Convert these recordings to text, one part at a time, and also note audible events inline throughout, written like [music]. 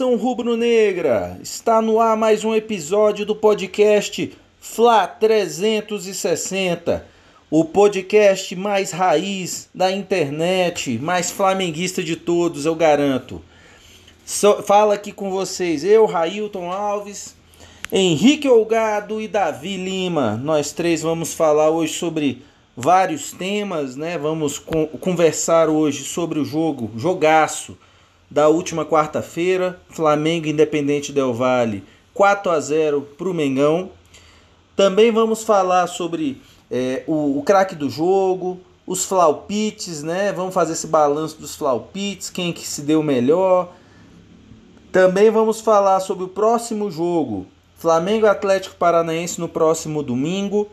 Nação rubro-negra! Está no ar mais um episódio do podcast Fla 360, o podcast mais raiz da internet, mais flamenguista de todos, eu garanto. So, fala aqui com vocês, eu, Railton Alves, Henrique Olgado e Davi Lima. Nós três vamos falar hoje sobre vários temas, né? Vamos con conversar hoje sobre o jogo, jogaço da última quarta-feira, Flamengo Independente Del Vale 4 a 0 para o Mengão. Também vamos falar sobre é, o, o craque do jogo, os flaupites, né? Vamos fazer esse balanço dos flaupites, quem que se deu melhor. Também vamos falar sobre o próximo jogo, Flamengo Atlético Paranaense no próximo domingo,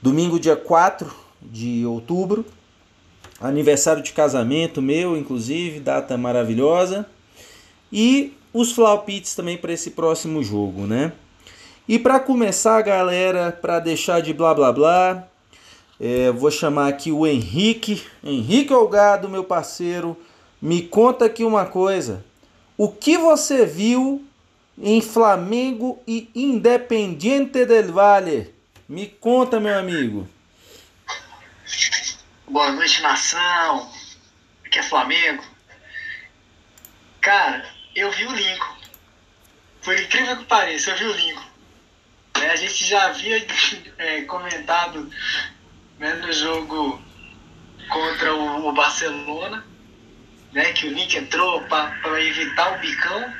domingo dia 4 de outubro. Aniversário de casamento meu, inclusive, data maravilhosa. E os flaupites também para esse próximo jogo, né? E para começar, galera, para deixar de blá blá blá, é, vou chamar aqui o Henrique. Henrique Olgado, meu parceiro, me conta aqui uma coisa. O que você viu em Flamengo e Independiente del Valle? Me conta, meu amigo. Boa noite, nação. Aqui é Flamengo. Cara, eu vi o Lincoln. Por incrível que pareça, eu vi o Lincoln. É, a gente já havia [laughs] é, comentado né, no jogo contra o, o Barcelona, né, que o Lincoln entrou para evitar o bicão.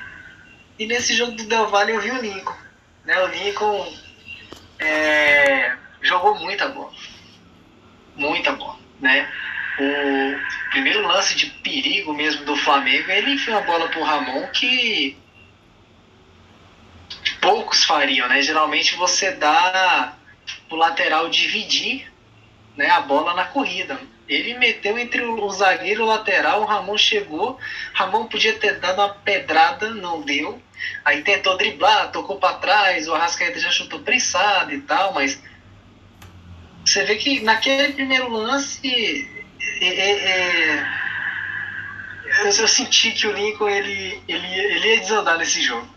E nesse jogo do Del Valle eu vi o Lincoln. Né, o Lincoln é, jogou muita bola. Muita bola né? O primeiro lance de perigo mesmo do Flamengo, ele enfiou a bola pro Ramon que poucos fariam, né? Geralmente você dá o lateral dividir né, a bola na corrida. Ele meteu entre o zagueiro e o lateral, o Ramon chegou, Ramon podia ter dado uma pedrada, não deu. Aí tentou driblar, tocou para trás, o Arrascaeta já chutou prensado e tal, mas você vê que naquele primeiro lance é, é, é, eu, eu, senti que o Lincoln ele, ele, ele ia desandar nesse jogo.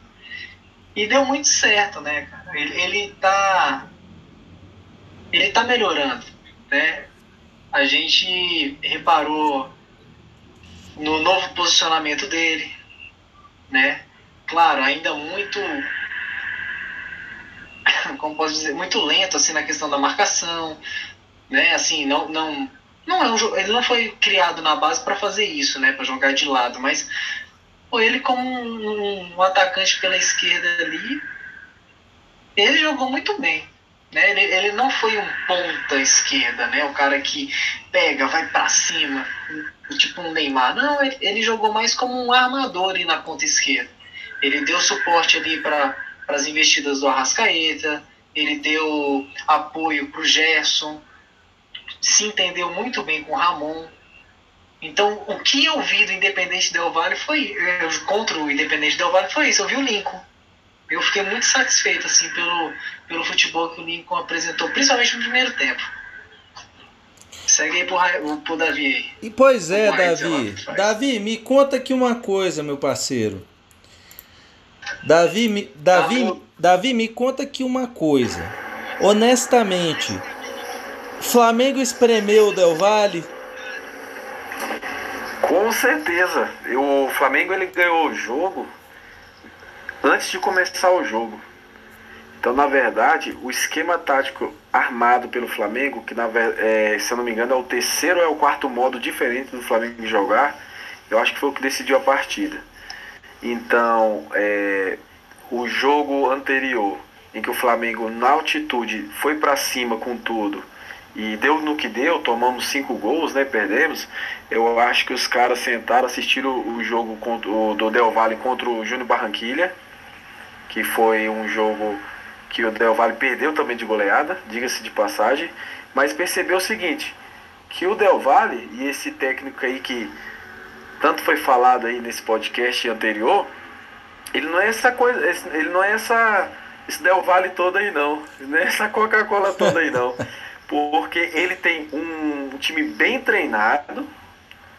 E deu muito certo, né, cara? Ele, ele tá. Ele tá melhorando, né? A gente reparou no novo posicionamento dele, né? Claro, ainda muito [coughs] como posso dizer, muito lento assim na questão da marcação, né? Assim, não não não é um ele não foi criado na base para fazer isso, né, para jogar de lado, mas pô, ele como um, um, atacante pela esquerda ali, ele jogou muito bem. Né? Ele, ele não foi um ponta esquerda, né? O cara que pega, vai para cima, tipo um Neymar. Não, ele, ele jogou mais como um armador ali na ponta esquerda. Ele deu suporte ali para para as investidas do Arrascaeta, ele deu apoio para o Gerson, se entendeu muito bem com o Ramon. Então, o que eu vi do Independente Del Valle foi, eh, contra o Independente Del Valle foi isso, eu vi o Lincoln. Eu fiquei muito satisfeito assim pelo, pelo futebol que o Lincoln apresentou, principalmente no primeiro tempo. Segue aí pro, pro Davi. E pois é, Davi. Davi, me conta aqui uma coisa, meu parceiro. Davi, me, Davi, Davi, me conta aqui uma coisa. Honestamente, Flamengo espremeu o Del Valle? Com certeza. O Flamengo ele ganhou o jogo antes de começar o jogo. Então, na verdade, o esquema tático armado pelo Flamengo, que na, é, se eu não me engano é o terceiro ou é o quarto modo diferente do Flamengo jogar, eu acho que foi o que decidiu a partida. Então, é, o jogo anterior, em que o Flamengo na altitude foi para cima com tudo e deu no que deu, tomamos cinco gols, né? Perdemos. Eu acho que os caras sentaram, assistiram o, jogo contra, o, do Del Valle contra o Júnior Barranquilha, que foi um jogo que o Del Valle perdeu também de goleada, diga-se de passagem, mas percebeu o seguinte, que o Del Valle e esse técnico aí que tanto foi falado aí nesse podcast anterior, ele não é essa coisa, ele não é essa esse Del Vale todo aí não, não é essa Coca-Cola toda aí não, [laughs] porque ele tem um time bem treinado,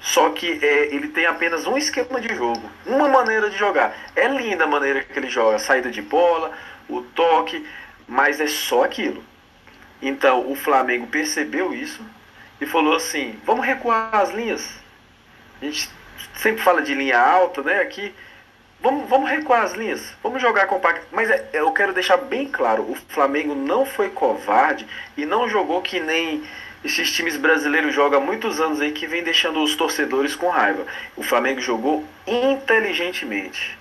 Só que é, ele tem apenas um esquema de jogo, uma maneira de jogar. É linda a maneira que ele joga, a saída de bola, o toque, mas é só aquilo. Então o Flamengo percebeu isso e falou assim: vamos recuar as linhas. A gente sempre fala de linha alta, né? Aqui, vamos, vamos recuar as linhas, vamos jogar compacto. Mas é, eu quero deixar bem claro: o Flamengo não foi covarde e não jogou que nem esses times brasileiros jogam há muitos anos aí que vem deixando os torcedores com raiva. O Flamengo jogou inteligentemente.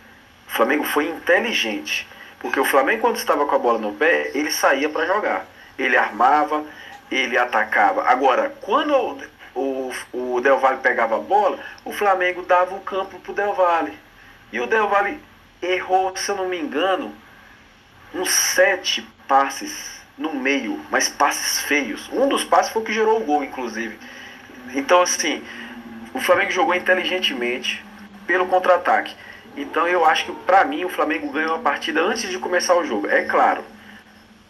O Flamengo foi inteligente. Porque o Flamengo, quando estava com a bola no pé, ele saía para jogar. Ele armava, ele atacava. Agora, quando o, o, Del Valle pegava a bola, o Flamengo dava o campo para o Del Valle. E o Del Valle errou, se eu não me engano, uns sete passes no meio, mas passes feios. Um dos passes foi o que gerou o gol, inclusive. Então, assim, o Flamengo jogou inteligentemente pelo contra-ataque. Então, eu acho que, para mim, o Flamengo ganhou a partida antes de começar o jogo. É claro,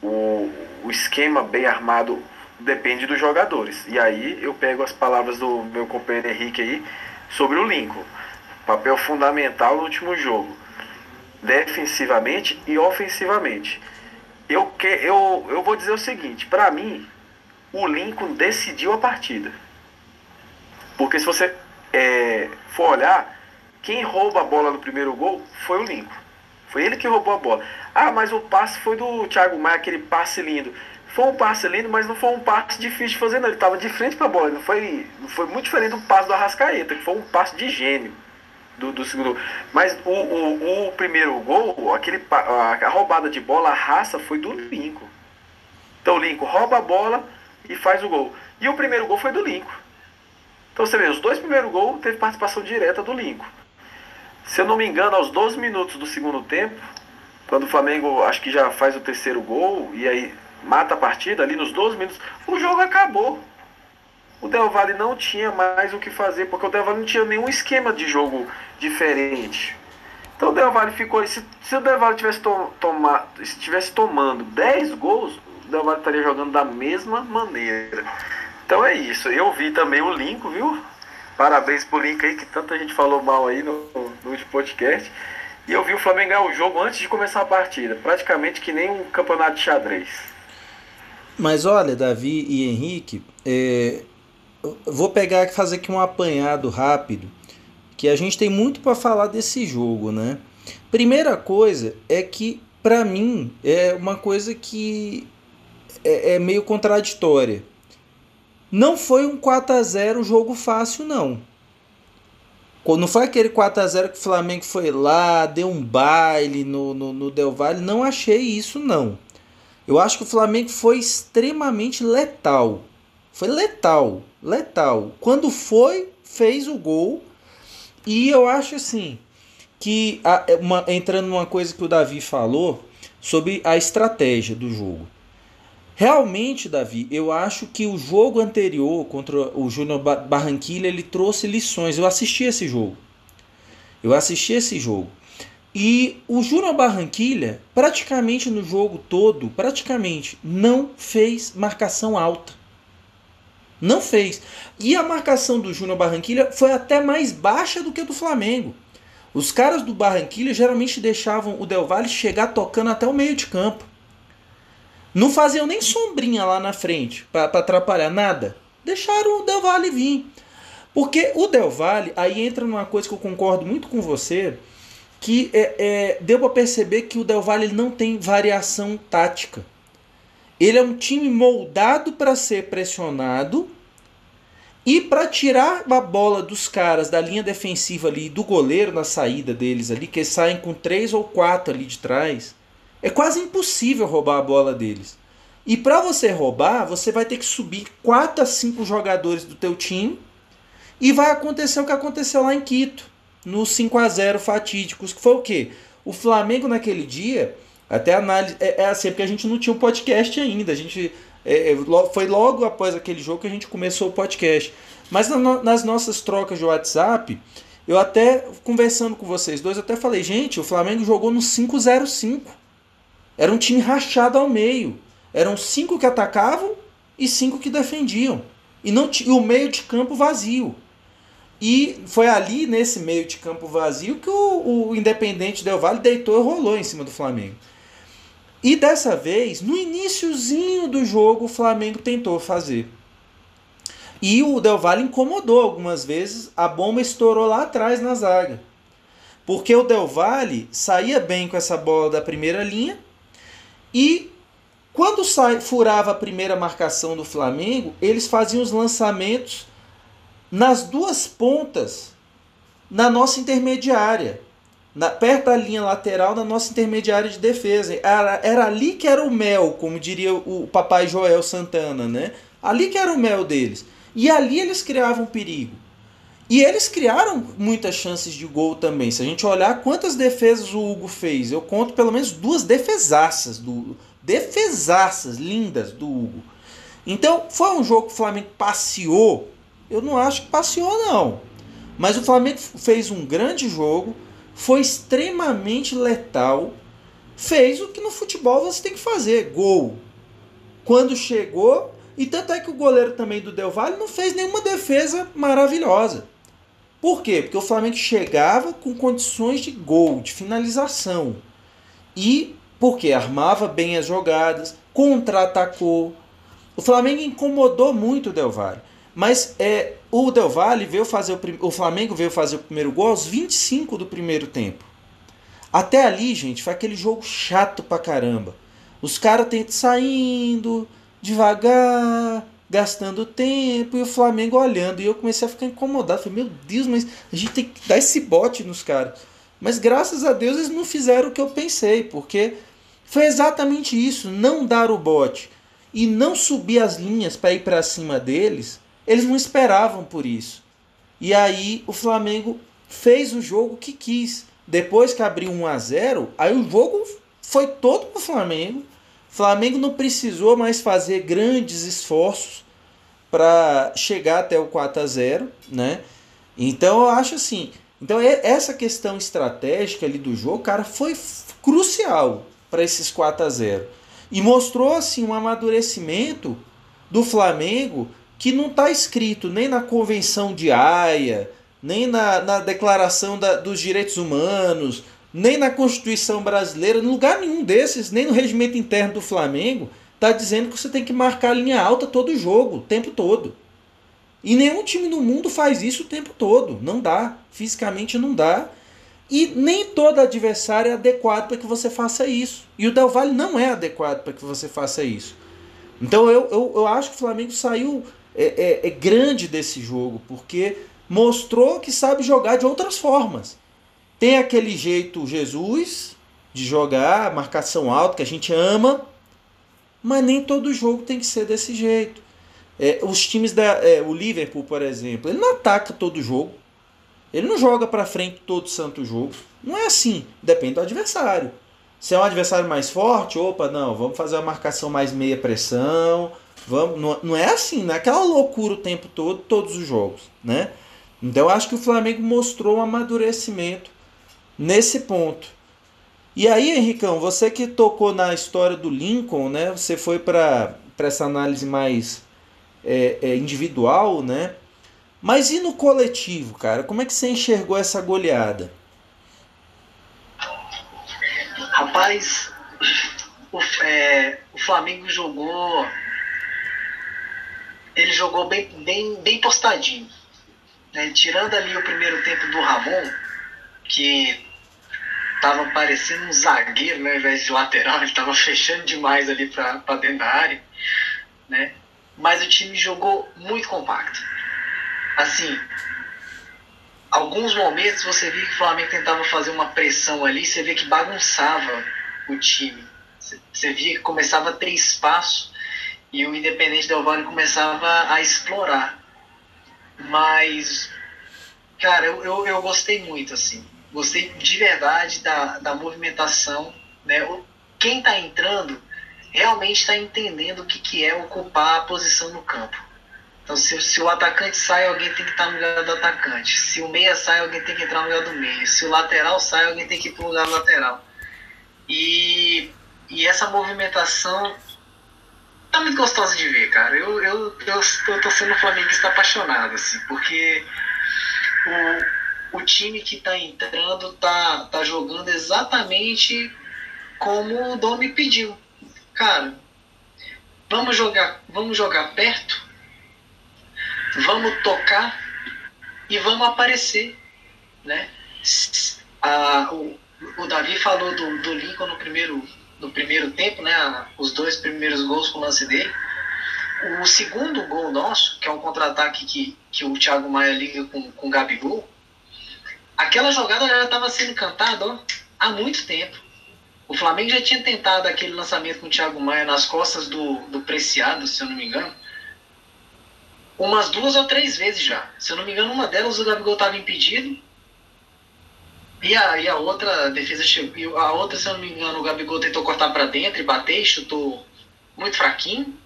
o, o esquema bem armado depende dos jogadores. E aí eu pego as palavras do meu companheiro Henrique aí sobre o Lincoln. Papel fundamental no último jogo, defensivamente e ofensivamente. Eu, que, eu, eu vou dizer o seguinte, para mim, o Lincoln decidiu a partida. Porque se você é, for olhar, quem rouba a bola no primeiro gol foi o Lincoln. Foi ele que roubou a bola. Ah, mas o passe foi do Thiago Maia, aquele passe lindo. Foi um passe lindo, mas não foi um passe difícil de fazer, não. Ele estava de frente para a bola. Não foi, não foi muito diferente do passe do Arrascaeta, que foi um passe de gênio do, do segundo. Mas o, o, o primeiro gol, aquele, a, roubada de bola, a raça foi do Lincoln. Então o Lincoln rouba a bola e faz o gol. E o primeiro gol foi do Lincoln. Então você vê, os dois primeiros gols teve participação direta do Lincoln. Se eu não me engano, aos 12 minutos do segundo tempo, quando o Flamengo acho que já faz o terceiro gol e aí mata a partida ali nos 12 minutos, o jogo acabou. O Del Valle não tinha mais o que fazer, porque o Del Valle não tinha nenhum esquema de jogo diferente. Então o Del Valle ficou. Se, se o Del Valle tivesse, to, toma, estivesse tomando 10 gols, o Del Valle estaria jogando da mesma maneira. Então é isso. Eu vi também o Lincoln, viu? Parabéns pro Link aí, que tanta gente falou mal aí no, no último podcast. E eu vi o Flamengo ganhar o jogo antes de começar a partida. Praticamente que nem um campeonato de xadrez. Mas olha, Davi e Henrique, é, vou pegar fazer aqui um apanhado rápido, que a gente tem muito para falar desse jogo, né? Primeira coisa é que, para mim, é uma coisa que é, é meio contraditória. Não foi um 4 a 0 jogo fácil, não. Não foi aquele 4 a 0 que o Flamengo foi lá, deu um baile no, no, no Del Valle. Não achei isso, não. Eu acho que o Flamengo foi extremamente letal. Foi letal, letal. Quando foi, fez o gol. E eu acho assim que uma, entrando numa coisa que o Davi falou sobre a estratégia do jogo. Realmente, Davi, eu acho que o jogo anterior contra o Júnior Barranquilla ele trouxe lições. Eu assisti esse jogo. Eu assisti esse jogo. E o Júnior Barranquilla, praticamente no jogo todo, praticamente não fez marcação alta. Não fez. E a marcação do Júnior Barranquilla foi até mais baixa do que a do Flamengo. Os caras do Barranquilla geralmente deixavam o Del Valle chegar tocando até o meio de campo. Não faziam nem sombrinha lá na frente para atrapalhar nada. Deixaram o Del Valle vir. Porque o Del Valle, aí entra numa coisa que eu concordo muito com você, que é, é deu para perceber que o Del Valle não tem variação tática. Ele é um time moldado para ser pressionado e para tirar a bola dos caras da linha defensiva ali, do goleiro na saída deles ali, que saem com três ou quatro ali de trás. É quase impossível roubar a bola deles. E para você roubar, você vai ter que subir 4 a 5 jogadores do teu time e vai acontecer o que aconteceu lá em Quito, no 5 a 0 fatídicos, que foi o quê? O Flamengo naquele dia, até análise é, é assim, porque a gente não tinha um podcast ainda, a gente é, é foi logo após aquele jogo que a gente começou o podcast. Mas na, nas nossas trocas de WhatsApp, eu até conversando com vocês dois, até falei, gente, o Flamengo jogou no 5-0-5. Era um time rachado ao meio. Eram cinco que atacavam e cinco que defendiam. E, não e o meio de campo vazio. E foi ali, nesse meio de campo vazio, que o, o Independente Del Valle deitou e rolou em cima do Flamengo. E dessa vez, no iníciozinho do jogo, o Flamengo tentou fazer. E o Del Valle incomodou algumas vezes, a bomba estourou lá atrás na zaga. Porque o Del Valle saía bem com essa bola da primeira linha e quando sai, furava a primeira marcação do Flamengo, eles faziam os lançamentos nas duas pontas na nossa intermediária na, perto da linha lateral na nossa intermediária de defesa. Era, era ali que era o mel, como diria o papai Joel Santana, né? Ali que era o mel deles. E ali eles criavam perigo. E eles criaram muitas chances de gol também. Se a gente olhar quantas defesas o Hugo fez, eu conto pelo menos duas defesaças do defesaças lindas do Hugo. Então, foi um jogo que o Flamengo passeou. Eu não acho que passeou não. Mas o Flamengo fez um grande jogo foi extremamente letal, fez o que no futebol você tem que fazer, gol. Quando chegou, e tanto é que o goleiro também do Del Valle não fez nenhuma defesa maravilhosa. Por quê? Porque o Flamengo chegava com condições de gol, de finalização. E porque armava bem as jogadas, contra-atacou. O Flamengo incomodou muito o Del Valle. Mas é, o Del Valle veio fazer o, o Flamengo veio fazer o primeiro gol aos 25 do primeiro tempo. Até ali, gente, foi aquele jogo chato pra caramba. Os caras saindo devagar, gastando tempo e o Flamengo olhando. E eu comecei a ficar incomodado. Falei, meu Deus, mas a gente tem que dar esse bote nos caras. Mas graças a Deus eles não fizeram o que eu pensei, porque foi exatamente isso: não dar o bote e não subir as linhas para ir para cima deles eles não esperavam por isso. E aí o Flamengo fez o jogo que quis. Depois que abriu 1 a 0, aí o jogo foi todo para o Flamengo. Flamengo não precisou mais fazer grandes esforços para chegar até o 4 a 0, né? Então eu acho assim, então essa questão estratégica ali do jogo, cara, foi crucial para esses 4 a 0 e mostrou assim um amadurecimento do Flamengo que não está escrito nem na Convenção de Haia, nem na, na Declaração da, dos Direitos Humanos, nem na Constituição Brasileira, em lugar nenhum desses, nem no regimento interno do Flamengo, está dizendo que você tem que marcar a linha alta todo jogo, o tempo todo. E nenhum time no mundo faz isso o tempo todo. Não dá. Fisicamente não dá. E nem todo adversário é adequado para que você faça isso. E o Del Valle não é adequado para que você faça isso. Então eu, eu, eu acho que o Flamengo saiu é, é, é grande desse jogo, porque mostrou que sabe jogar de outras formas. Tem aquele jeito Jesus de jogar, marcação alta, que a gente ama, mas nem todo jogo tem que ser desse jeito. É, os times da. É, o Liverpool, por exemplo, ele não ataca todo jogo. Ele não joga para frente todo santo jogo. Não é assim. Depende do adversário. Se é um adversário mais forte, opa, não, vamos fazer uma marcação mais meia pressão, Vamos, não, não é assim, não é aquela loucura o tempo todo, todos os jogos, né? Então eu acho que o Flamengo mostrou um amadurecimento nesse ponto. E aí, Henricão, você que tocou na história do Lincoln, né? Você foi para essa análise mais é, é, individual, né? Mas e no coletivo, cara? Como é que você enxergou essa goleada? Rapaz, o, é, o Flamengo jogou ele jogou bem, bem, bem postadinho. Né? Tirando ali o primeiro tempo do Ramon, que tava parecendo um zagueiro né, ao invés de lateral, ele tava fechando demais ali para dentro da área. Né? Mas o time jogou muito compacto. Assim, alguns momentos você via que o Flamengo tentava fazer uma pressão ali, você via que bagunçava o time. Você via que começava a ter espaço e o Independente Del Valle começava a explorar. Mas, cara, eu, eu, eu, gostei muito, assim. Gostei de verdade da, da movimentação. Né? Quem está entrando realmente está entendendo o que, que é ocupar a posição no campo. Então, se, se o atacante sai, alguém tem que estar no lugar do atacante. Se o meia sai, alguém tem que entrar no lugar do meio. Se o lateral sai, alguém tem que ir para o lugar do lateral. E, e essa movimentação tá muito gostosa de ver, cara. Eu, eu, eu, eu tô sendo flamenguista apaixonado, assim, porque o, o time que está entrando tá, tá jogando exatamente como o Domi pediu. Cara, vamos jogar, vamos jogar perto, vamos tocar e vamos aparecer, né? A, o, o Davi falou do, do Lincoln no primeiro, no primeiro tempo, né? Os dois primeiros gols com o lance dele. O segundo gol nosso, que é um contra-ataque que, que o Thiago Maia liga com, com o Gabigol, aquela jogada já estava sendo cantada ó, há muito tempo. O Flamengo já tinha tentado aquele lançamento com o Thiago Maia nas costas do, do Preciado, se eu não me engano, umas duas ou três vezes já. Se eu não me engano, uma delas o Gabigol estava impedido. E a, e a outra defesa chegou. A outra, se eu não me engano, o Gabigol tentou cortar para dentro e bater, chutou muito fraquinho.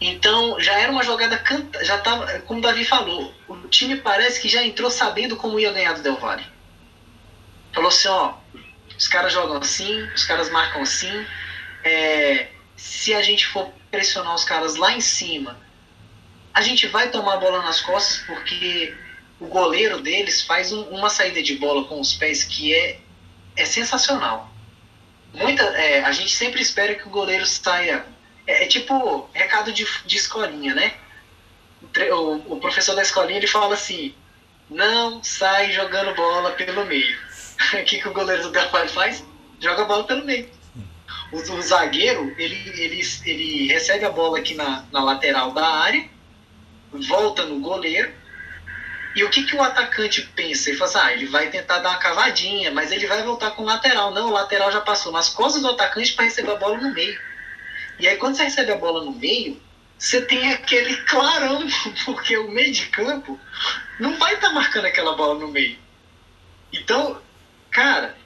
Então já era uma jogada canta, já tava, como o Davi falou, o time parece que já entrou sabendo como ia ganhar do Del Valle. Falou assim, ó, os caras jogam assim, os caras marcam assim. É, se a gente for pressionar os caras lá em cima, a gente vai tomar a bola nas costas porque o goleiro deles faz um, uma saída de bola com os pés que é, é sensacional. Muita, é, a gente sempre espera que o goleiro saia. É, é tipo recado de, de escolinha, né? O, o, professor da escolinha ele fala assim: não sai jogando bola pelo meio. [laughs] o que, que o goleiro do Del faz? Joga a bola pelo meio. O, o, zagueiro ele, ele, ele recebe a bola aqui na, na lateral da área volta no goleiro. E o que, que o atacante pensa? Ele fala assim, ah, ele vai tentar dar uma cavadinha, mas ele vai voltar com o lateral. Não, o lateral já passou nas costas do atacante para receber a bola no meio. E aí, quando você recebe a bola no meio, você tem aquele clarão, [laughs] porque o meio de campo não vai estar tá marcando aquela bola no meio. Então, cara,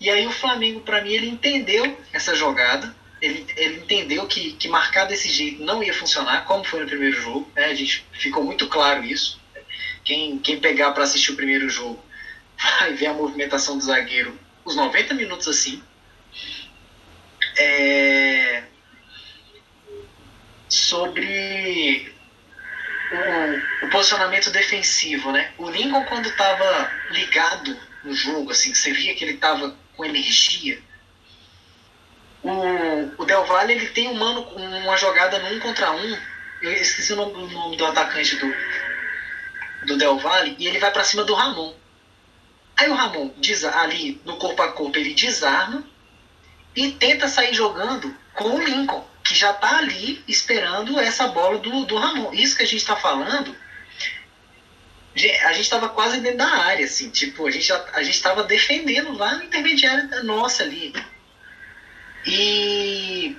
e aí o Flamengo, para mim, ele entendeu essa jogada ele, ele entendeu que, que marcar desse jeito não ia funcionar, como foi no primeiro jogo. Né? A gente ficou muito claro isso. Quem, quem pegar para assistir o primeiro jogo vai ver a movimentação do zagueiro os 90 minutos assim. É... Sobre o, o, posicionamento defensivo, né? O Lincoln quando estava ligado no jogo, assim, você via que ele estava com energia o, o Del Valle ele tem um mano, uma jogada no um contra um. Eu esqueci o nome, o nome do atacante do, do Del Valle e ele vai para cima do Ramon. Aí o Ramon diz, ali no corpo a corpo ele desarma e tenta sair jogando com o Lincoln, que já tá ali esperando essa bola do, do Ramon. Isso que a gente está falando, a gente estava quase dentro da área, assim, tipo, a gente a gente estava defendendo lá no intermediário nossa ali. E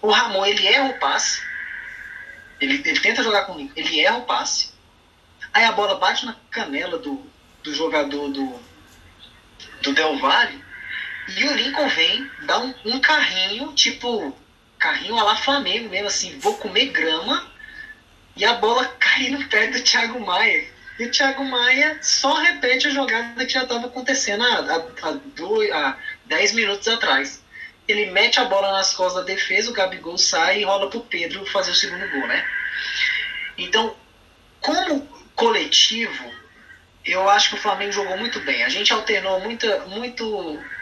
o Ramon, ele erra o passe. Ele, ele tenta jogar com o ele erra o passe. Aí a bola bate na canela do, do jogador do, do Del Valle. E o Lincoln vem, dá um, um carrinho, tipo, carrinho lá Flamengo mesmo, assim, vou comer grama. E a bola [laughs] cai no pé do Thiago Maia. E o Thiago Maia só repete a jogada que já estava acontecendo há 10 minutos atrás ele mete a bola nas costas da defesa, o Gabigol sai e rola pro Pedro fazer o segundo gol, né? Então, como coletivo, eu acho que o Flamengo jogou muito bem. A gente alternou muita, muito.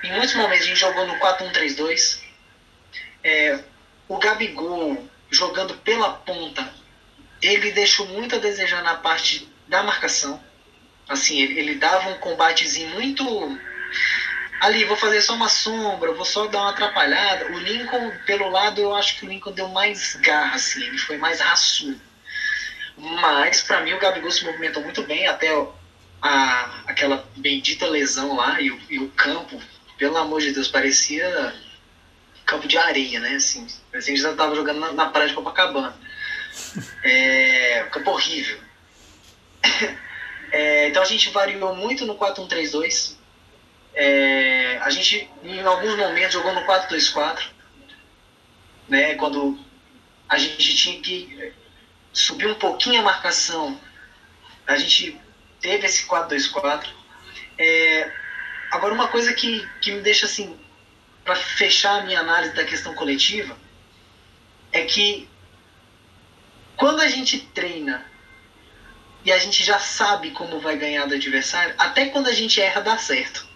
Em muitos momentos a gente jogou no 4-1-3-2. É, o Gabigol jogando pela ponta, ele deixou muito a desejar na parte da marcação. Assim, ele, ele dava um combatezinho muito ali, vou fazer só uma sombra, vou só dar uma atrapalhada. O Lincoln, pelo lado, eu acho que o Lincoln deu mais garra, assim, ele foi mais raçudo. Mas, para mim, o Gabigol se movimentou muito bem, até a, aquela bendita lesão lá e o, e o campo, pelo amor de Deus, parecia campo de areia, né? Assim, parecia que já estava jogando na, na, praia de Copacabana. [laughs] É, campo horrível. É, então a gente variou muito no 4-1-3-2. É, a gente, em alguns momentos, jogou no 4-2-4, né, quando a gente tinha que subir um pouquinho a marcação, a gente teve esse 4-2-4. É, agora, uma coisa que, que me deixa assim, para fechar a minha análise da questão coletiva, é que quando a gente treina e a gente já sabe como vai ganhar do adversário, até quando a gente erra dá certo.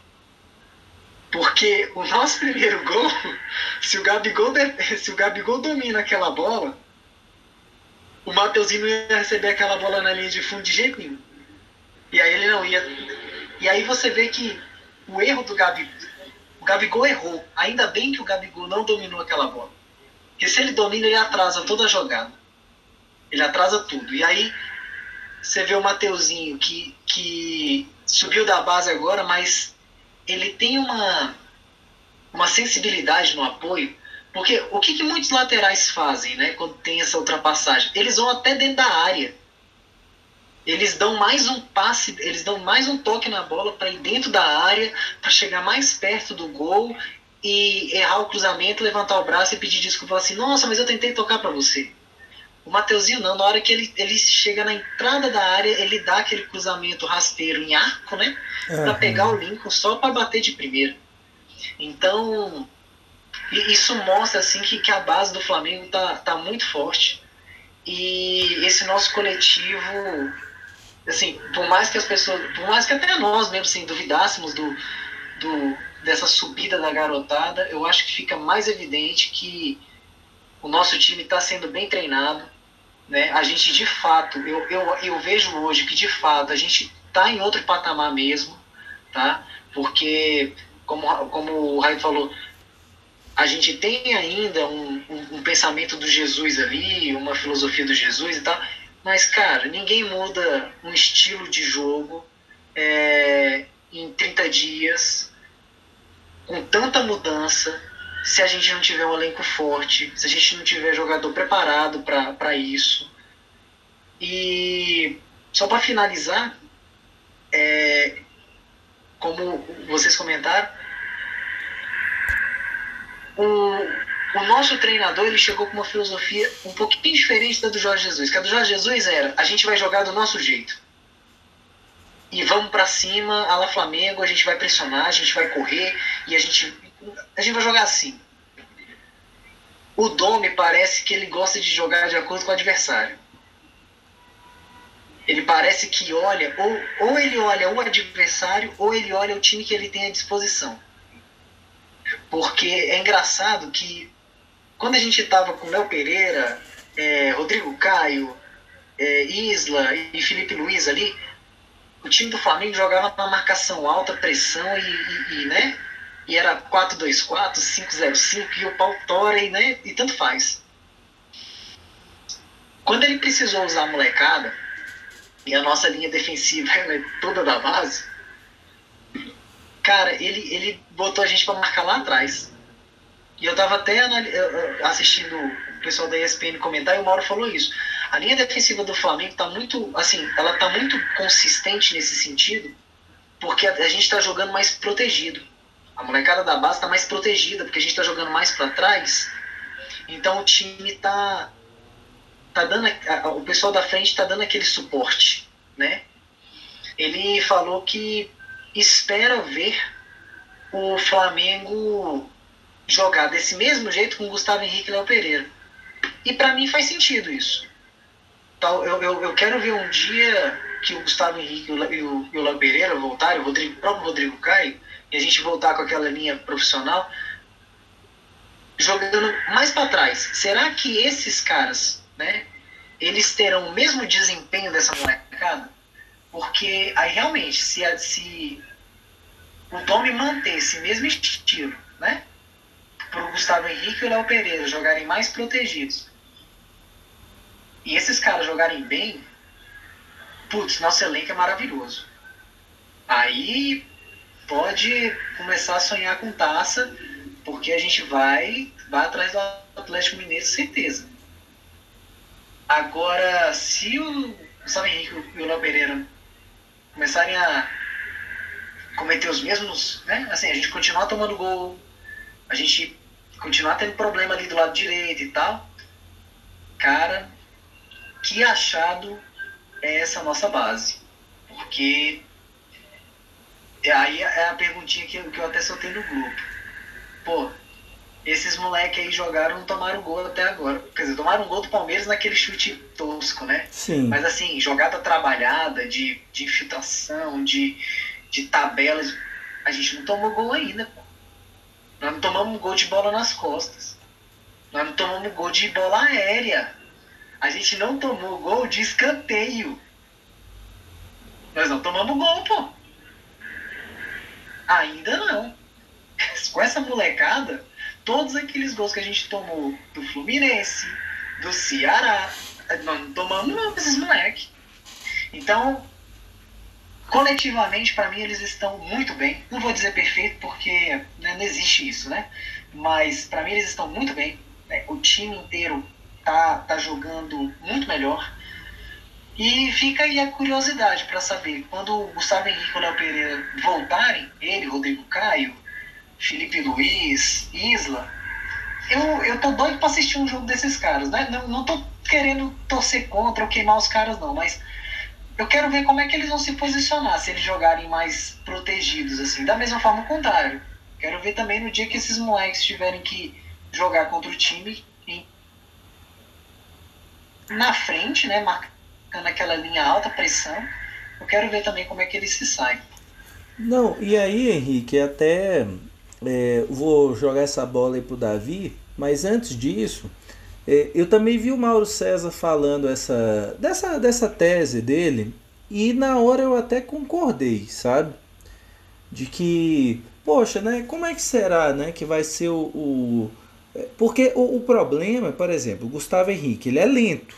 Porque o nosso [laughs] primeiro gol, se o Gabigol, se o Gabigol domina aquela bola, o Mateuzinho não ia receber aquela bola na linha de fundo de jeito nenhum. E aí ele não ia. E aí você vê que o erro do Gabigol. O Gabigol errou. Ainda bem que o Gabigol não dominou aquela bola. Porque se ele domina, ele atrasa toda a jogada. Ele atrasa tudo. E aí você vê o Mateuzinho que, que subiu da base agora, mas ele tem uma, uma sensibilidade no apoio. Porque o que, que muitos laterais fazem né, quando tem essa ultrapassagem? Eles vão até dentro da área. Eles dão mais um passe, eles dão mais um toque na bola para ir dentro da área, para chegar mais perto do gol e errar o cruzamento, levantar o braço e pedir desculpa assim: Nossa, mas eu tentei tocar para você. O Mateuzinho não, na hora que ele, ele chega na entrada da área, ele dá aquele cruzamento rasteiro em arco, né? Uhum. Pra pegar o Lincoln só para bater de primeira. Então, isso mostra assim que, que a base do Flamengo tá, tá muito forte. E esse nosso coletivo, assim, por mais que as pessoas, por mais que até nós mesmo assim, duvidássemos do, do, dessa subida da garotada, eu acho que fica mais evidente que o nosso time está sendo bem treinado, né? A gente de fato, eu, eu, eu vejo hoje que de fato a gente está em outro patamar mesmo, tá? Porque, como, como o Raio falou, a gente tem ainda um, um, um, pensamento do Jesus ali, uma filosofia do Jesus e tal, mas, cara, ninguém muda um estilo de jogo é, em 30 dias, com tanta mudança, se a gente não tiver um elenco forte, se a gente não tiver jogador preparado para isso. E só para finalizar, é, como vocês comentaram, o, o nosso treinador ele chegou com uma filosofia um pouquinho diferente da do Jorge Jesus. Que a do Jorge Jesus era: a gente vai jogar do nosso jeito. E vamos para cima, a la Flamengo, a gente vai pressionar, a gente vai correr e a gente a gente vai jogar assim. O Domi parece que ele gosta de jogar de acordo com o adversário. Ele parece que olha, ou, ou ele olha o adversário, ou ele olha o time que ele tem à disposição. Porque é engraçado que quando a gente estava com Léo Pereira, é, Rodrigo Caio, é, Isla e Felipe Luiz ali, o time do Flamengo jogava na marcação alta, pressão e, e, e né? e era 424, 505 e o pau tora e, né, e tanto faz. Quando ele precisou usar a molecada, e a nossa linha defensiva [laughs] é toda da base, cara, ele, ele botou a gente para marcar lá atrás. E eu tava até assistindo o pessoal da ESPN comentar e o Mauro falou isso. A linha defensiva do Flamengo tá muito, assim, ela tá muito consistente nesse sentido, porque a, a gente tá jogando mais protegido. A molecada da base está mais protegida, porque a gente está jogando mais para trás. Então o time está tá dando a, o pessoal da frente está dando aquele suporte, né? Ele falou que espera ver o Flamengo jogar desse mesmo jeito com Gustavo Henrique e Léo Pereira. E para mim faz sentido isso. Então, eu, eu, eu, quero ver um dia que o Gustavo Henrique e o, e o Léo Pereira voltarem, o, Rodrigo, o próprio Rodrigo Caio, e a gente voltar com aquela linha profissional, jogando mais para trás. Será que esses caras, né, eles terão o mesmo desempenho dessa molecada? Porque aí realmente, se, se o Domi manter esse mesmo estilo, né, para o Gustavo Henrique e o Léo Pereira jogarem mais protegidos, e esses caras jogarem bem, putz, nosso elenco é maravilhoso. Aí pode começar a sonhar com taça, porque a gente vai, vai atrás do Atlético Mineiro, certeza. Agora, se o Gustavo Henrique e o Léo Pereira começarem a cometer os mesmos, né? Assim, a gente continuar tomando gol, a gente continuar tendo problema ali do lado direito e tal. Cara, que achado é essa nossa base? Porque aí é a perguntinha que eu, que eu até soltei no grupo. Pô, esses moleques aí jogaram não tomaram gol até agora. Quer dizer, tomaram um gol do Palmeiras naquele chute tosco, né? Sim. Mas assim, jogada trabalhada, de, de infiltração, de, de tabelas. A gente não tomou gol ainda, pô. Nós não tomamos gol de bola nas costas. Nós não tomamos gol de bola aérea. A gente não tomou gol de escanteio. Nós não tomamos gol, pô. Ainda não. [laughs] Com essa molecada, todos aqueles gols que a gente tomou do Fluminense, do Ceará, não tomamos esses moleques. Então, coletivamente, para mim, eles estão muito bem. Não vou dizer perfeito, porque né, não existe isso, né? Mas para mim, eles estão muito bem. Né? O time inteiro tá, tá jogando muito melhor. E fica aí a curiosidade para saber, quando o Gustavo Henrique e o Léo Pereira voltarem, ele, Rodrigo Caio, Felipe Luiz, Isla, eu, eu tô doido para assistir um jogo desses caras. Né? Não, não tô querendo torcer contra ou queimar os caras, não, mas eu quero ver como é que eles vão se posicionar se eles jogarem mais protegidos, assim. Da mesma forma, o contrário. Quero ver também no dia que esses moleques tiverem que jogar contra o time em... na frente, né? Marcando aquela linha alta, pressão. Eu quero ver também como é que eles se saem. Não, e aí, Henrique, até é, vou jogar essa bola aí pro Davi, mas antes disso, é, eu também vi o Mauro César falando essa, dessa, dessa tese dele, e na hora eu até concordei, sabe? De que, poxa, né? Como é que será, né? Que vai ser o. o é, porque o, o problema, por exemplo, o Gustavo Henrique, ele é lento.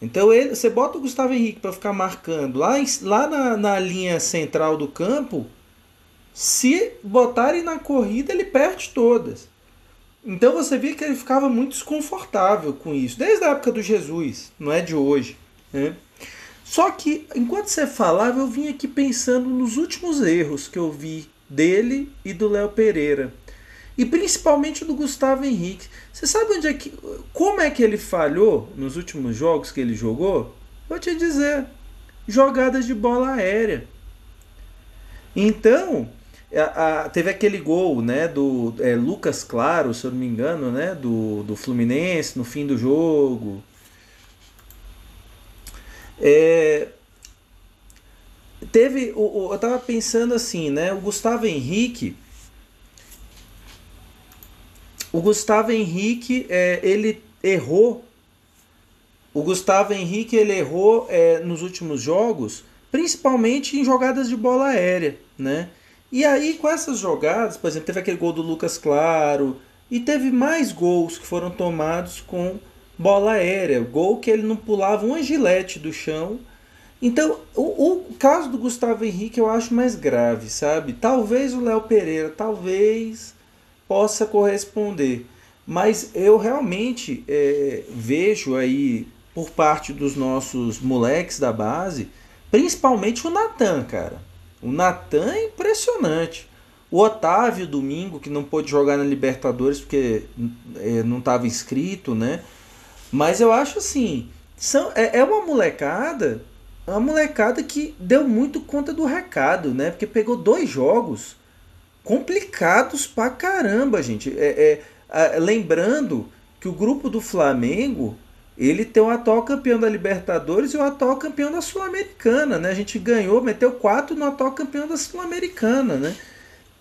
Então ele, você bota o Gustavo Henrique para ficar marcando lá, lá na, na linha central do campo. Se botarem na corrida, ele perde todas. Então você via que ele ficava muito desconfortável com isso, desde a época do Jesus, não é de hoje. Né? Só que enquanto você falava, eu vim aqui pensando nos últimos erros que eu vi dele e do Léo Pereira. E principalmente do Gustavo Henrique. Você sabe onde é que. Como é que ele falhou nos últimos jogos que ele jogou? Vou te dizer. Jogadas de bola aérea. Então, a, a, teve aquele gol né, do é, Lucas Claro, se eu não me engano, né, do, do Fluminense no fim do jogo. É, teve, o, o, eu tava pensando assim, né, o Gustavo Henrique. O Gustavo Henrique, é, ele errou. O Gustavo Henrique ele errou é, nos últimos jogos, principalmente em jogadas de bola aérea, né? E aí, com essas jogadas, por exemplo, teve aquele gol do Lucas Claro, e teve mais gols que foram tomados com bola aérea, gol que ele não pulava um gilete do chão. Então, o, o caso do Gustavo Henrique eu acho mais grave, sabe? Talvez o Léo Pereira, talvez possa corresponder. Mas eu realmente é, vejo aí, por parte dos nossos moleques da base, principalmente o Natan, cara. O Natan é impressionante. O Otávio, domingo, que não pôde jogar na Libertadores porque é, não estava inscrito, né? Mas eu acho assim, são, é, é uma molecada, uma molecada que deu muito conta do recado, né? Porque pegou dois jogos complicados pra caramba, gente. É, é, lembrando que o grupo do Flamengo ele tem o atual campeão da Libertadores e o atual campeão da Sul-Americana, né? A gente ganhou, meteu quatro no atual campeão da Sul-Americana, né?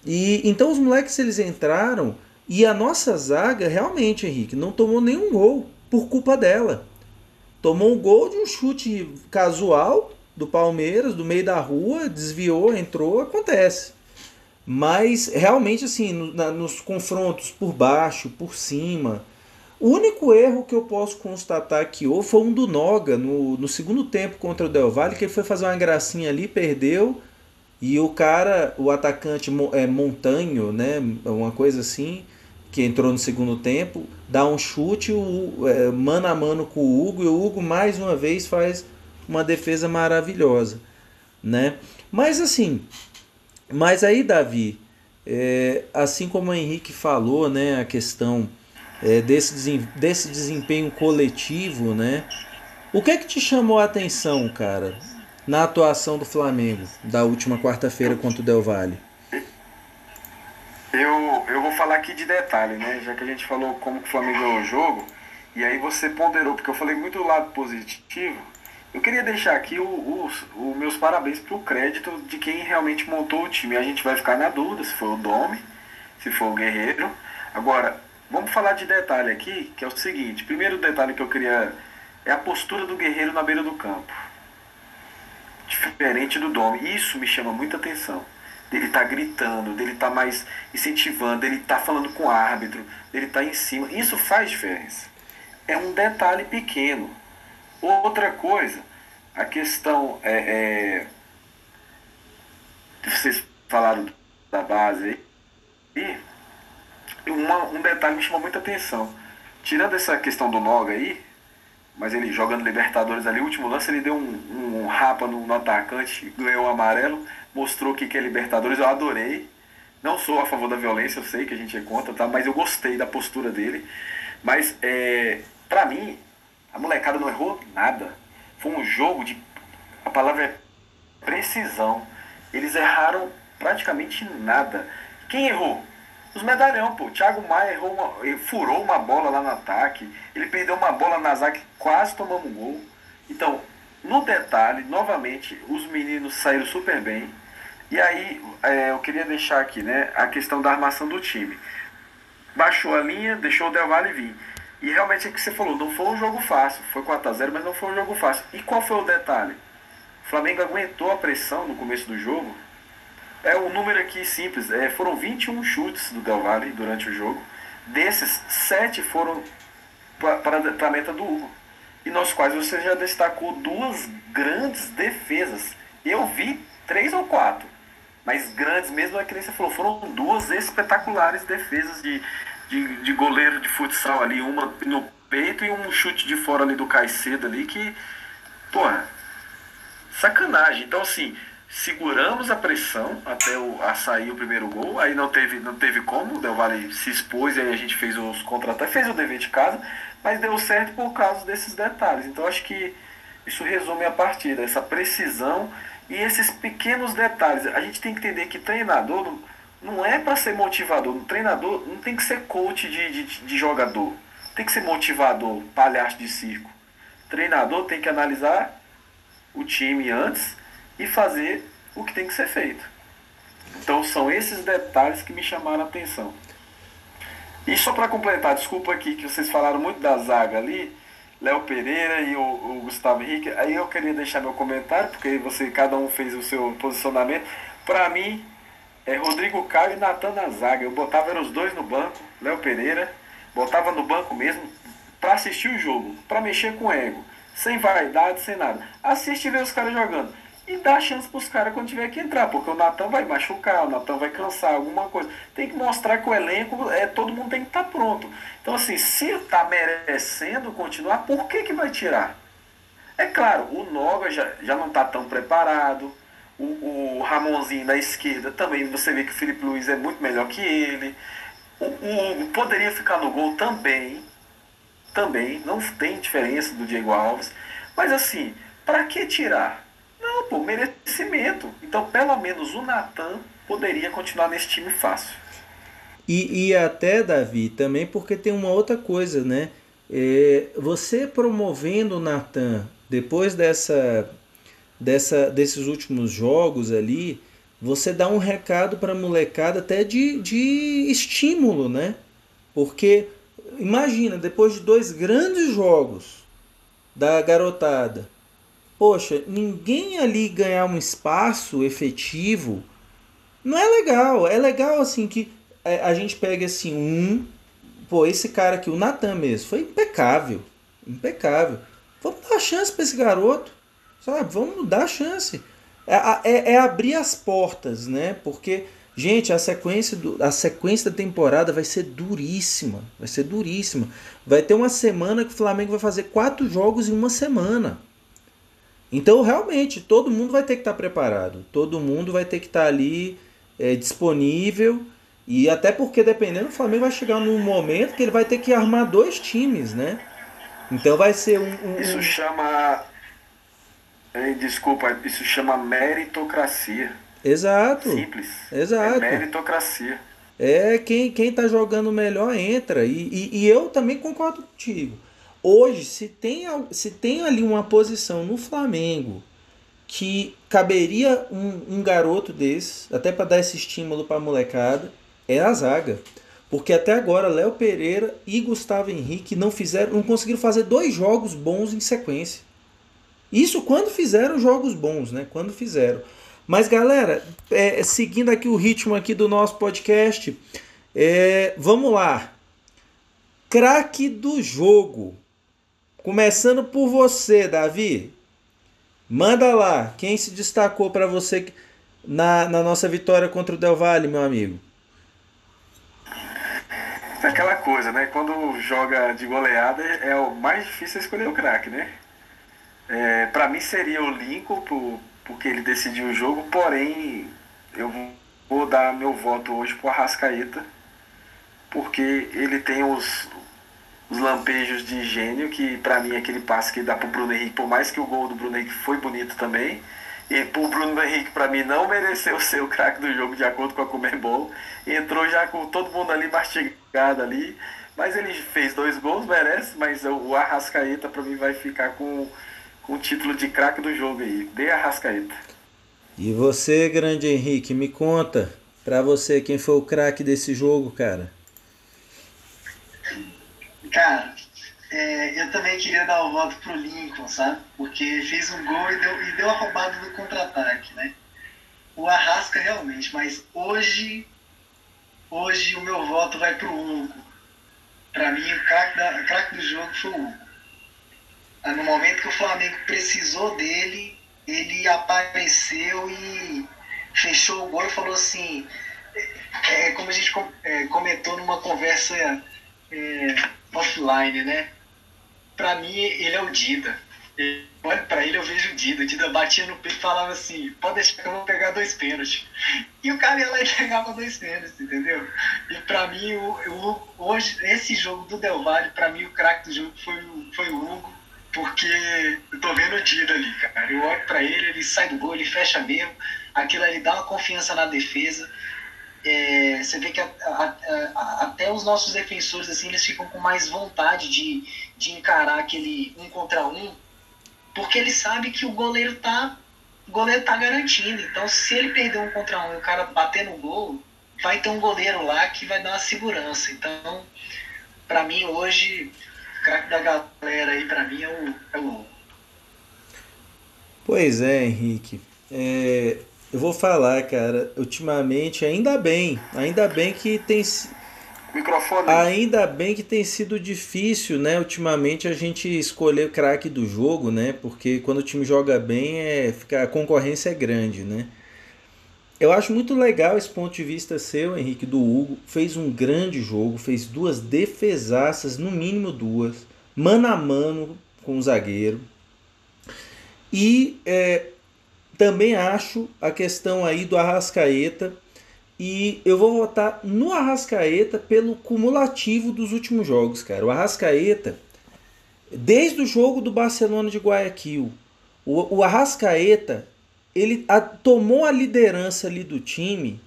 E então os moleques eles entraram e a nossa zaga realmente, Henrique, não tomou nenhum gol por culpa dela. Tomou um gol de um chute casual do Palmeiras, do meio da rua, desviou, entrou, acontece. Mas realmente assim, no, na, nos confrontos por baixo, por cima, o único erro que eu posso constatar que houve foi um do Noga no, no segundo tempo contra o Del Valle, que ele foi fazer uma gracinha ali, perdeu. E o cara, o atacante é, Montanho, né, uma coisa assim, que entrou no segundo tempo, dá um chute o, é, mano a mano com o Hugo, e o Hugo mais uma vez faz uma defesa maravilhosa. Né? Mas assim, mas aí, Davi, é, assim como o Henrique falou, né, a questão é, desse, desse desempenho coletivo, né? O que é que te chamou a atenção, cara, na atuação do Flamengo da última quarta-feira contra o Del Valle? Eu, eu vou falar aqui de detalhe, né? Já que a gente falou como o Flamengo ganhou o jogo, e aí você ponderou, porque eu falei muito do lado positivo. Eu queria deixar aqui os meus parabéns pro crédito de quem realmente montou o time. A gente vai ficar na dúvida se foi o Domi, se foi o Guerreiro. Agora, vamos falar de detalhe aqui, que é o seguinte. Primeiro detalhe que eu queria é a postura do Guerreiro na beira do campo. Diferente do Domi. Isso me chama muita atenção dele tá gritando, dele tá mais incentivando, dele tá falando com o árbitro, dele tá em cima. Isso faz diferença. É um detalhe pequeno. Outra coisa, a questão é, é vocês falaram da base aí, e uma, um detalhe me chamou muita atenção. Tirando essa questão do Noga aí, mas ele jogando Libertadores ali, o último lance ele deu um, um rapa no, no atacante, ganhou o amarelo, mostrou o que, que é Libertadores, eu adorei. Não sou a favor da violência, eu sei que a gente é contra, tá? mas eu gostei da postura dele. Mas, é, pra mim, a molecada não errou nada. Foi um jogo de. A palavra é precisão. Eles erraram praticamente nada. Quem errou? Os medalhão, pô. Thiago Maia errou uma, furou uma bola lá no ataque. Ele perdeu uma bola na zaga quase tomamos um gol. Então, no detalhe, novamente, os meninos saíram super bem. E aí, é, eu queria deixar aqui, né, a questão da armação do time. Baixou a linha, deixou o Del Valle vir. E realmente é o que você falou, não foi um jogo fácil. Foi 4x0, mas não foi um jogo fácil. E qual foi o detalhe? O Flamengo aguentou a pressão no começo do jogo. É um número aqui simples. É, foram 21 chutes do Del Valle durante o jogo. Desses, 7 foram para a meta do Hugo. E nos quais você já destacou duas grandes defesas. Eu vi três ou quatro mas grandes mesmo, é que nem você falou, foram duas espetaculares defesas de, de, de goleiro de futsal ali, uma no peito e um chute de fora ali do Caicedo ali, que, porra, sacanagem. Então, assim, seguramos a pressão até o, a sair o primeiro gol, aí não teve, não teve como, o Del Valle se expôs e aí a gente fez os contra-ataques, fez o dever de casa, mas deu certo por causa desses detalhes. Então, acho que isso resume a partida, essa precisão e esses pequenos detalhes, a gente tem que entender que treinador não é para ser motivador. O treinador não tem que ser coach de, de, de jogador. Tem que ser motivador, palhaço de circo. Treinador tem que analisar o time antes e fazer o que tem que ser feito. Então são esses detalhes que me chamaram a atenção. E só para completar, desculpa aqui que vocês falaram muito da zaga ali. Léo Pereira e o, o, Gustavo Henrique. Aí eu queria deixar meu comentário, porque você cada um fez o seu posicionamento. Para mim, é Rodrigo Caio e Natan na zaga. Eu botava eram os dois no banco, Léo Pereira, botava no banco mesmo para assistir o jogo, para mexer com ego, sem vaidade, sem nada. Assiste e vê os caras jogando e dá chance para os caras quando tiver que entrar, porque o Natan vai machucar, o Natan vai cansar, alguma coisa. Tem que mostrar que o elenco, é, todo mundo tem que estar tá pronto. Então, assim, se está merecendo continuar, por que, que vai tirar? É claro, o Noga já, já não está tão preparado, o, o Ramonzinho da esquerda também, você vê que o Felipe Luiz é muito melhor que ele. O, o poderia ficar no gol também, também, não tem diferença do Diego Alves. Mas assim, para que tirar? Não, pô, merecimento. Então, pelo menos o Natan poderia continuar nesse time fácil. E, e até, Davi, também porque tem uma outra coisa, né? É, você promovendo o Natan depois dessa, dessa, desses últimos jogos ali, você dá um recado para a molecada até de, de estímulo, né? Porque imagina, depois de dois grandes jogos da garotada, poxa, ninguém ali ganhar um espaço efetivo não é legal. É legal assim que é, a gente pega assim um, pô, esse cara aqui, o Natan mesmo, foi impecável, impecável. Vamos dar chance para esse garoto, sabe? Vamos dar chance. É, é, é, abrir as portas, né? Porque, gente, a sequência, do, a sequência da temporada vai ser duríssima. Vai ser duríssima. Vai ter uma semana que o Flamengo vai fazer quatro jogos em uma semana. Então, realmente, todo mundo vai ter que estar preparado. Todo mundo vai ter que estar ali é, disponível. E até porque, dependendo, o Flamengo vai chegar num momento que ele vai ter que armar dois times, né? Então vai ser um. um isso chama. Desculpa, isso chama meritocracia. Exato. Simples. Exato. É meritocracia. É quem, quem tá jogando melhor entra. E, e, e eu também concordo contigo. Hoje, se tem, se tem ali uma posição no Flamengo que caberia um, um garoto desse, até para dar esse estímulo para a molecada, é a zaga. Porque até agora Léo Pereira e Gustavo Henrique não fizeram, não conseguiram fazer dois jogos bons em sequência. Isso quando fizeram jogos bons, né? Quando fizeram. Mas galera, é, seguindo aqui o ritmo aqui do nosso podcast, é, vamos lá. Craque do jogo. Começando por você, Davi. Manda lá, quem se destacou para você na, na nossa vitória contra o Del Valle, meu amigo? É aquela coisa, né? Quando joga de goleada é o mais difícil escolher o craque, né? É, para mim seria o Lincoln, por, porque ele decidiu o jogo, porém eu vou dar meu voto hoje pro Arrascaeta, porque ele tem os, os lampejos de gênio, que para mim é aquele passe que dá pro Bruno Henrique, por mais que o gol do Bruno Henrique foi bonito também, e o Bruno Henrique para mim não mereceu ser o craque do jogo de acordo com a Comembol, entrou já com todo mundo ali mastigado ali, mas ele fez dois gols, merece, mas o Arrascaeta para mim vai ficar com, com o título de craque do jogo aí, de Arrascaeta. E você, grande Henrique, me conta, para você quem foi o craque desse jogo, cara? Cara, é, eu também queria dar o voto pro Lincoln, sabe? Porque fez um gol e deu, e deu a roubada do contra-ataque, né? O Arrasca realmente, mas hoje, hoje o meu voto vai pro Hugo. Para mim, o craque, craque do jogo foi o Hugo. Ah, no momento que o Flamengo precisou dele, ele apareceu e fechou o gol e falou assim, é, é como a gente é, comentou numa conversa é, offline, né? Pra mim, ele é o Dida. Olha pra ele, eu vejo o Dida. O Dida batia no peito e falava assim: pode deixar que eu vou pegar dois pênaltis. E o cara ia lá e [laughs] pegava dois pênaltis, entendeu? E pra mim, o, o, hoje, esse jogo do Del Valle, pra mim, o craque do jogo foi, foi o Hugo, porque eu tô vendo o Dida ali, cara. Eu olho pra ele, ele sai do gol, ele fecha mesmo. Aquilo ali dá uma confiança na defesa é, você vê que a, a, a, até os nossos defensores assim eles ficam com mais vontade de, de encarar aquele um contra um, porque ele sabe que o goleiro tá o goleiro tá garantindo. Então, se ele perder um contra um e o cara bater no gol, vai ter um goleiro lá que vai dar uma segurança. Então, para mim hoje, o craque da galera aí para mim é o é o Pois é, Henrique. É, eu vou falar, cara, ultimamente, ainda bem, ainda bem que tem Microfone. Ainda bem que tem sido difícil, né, ultimamente a gente escolher o craque do jogo, né? Porque quando o time joga bem, é, fica, a concorrência é grande, né? Eu acho muito legal esse ponto de vista seu, Henrique, do Hugo. Fez um grande jogo, fez duas defesaças, no mínimo duas, mano a mano com o zagueiro. E é, também acho a questão aí do Arrascaeta e eu vou votar no Arrascaeta pelo cumulativo dos últimos jogos, cara. O Arrascaeta, desde o jogo do Barcelona de Guayaquil, o, o Arrascaeta, ele a, tomou a liderança ali do time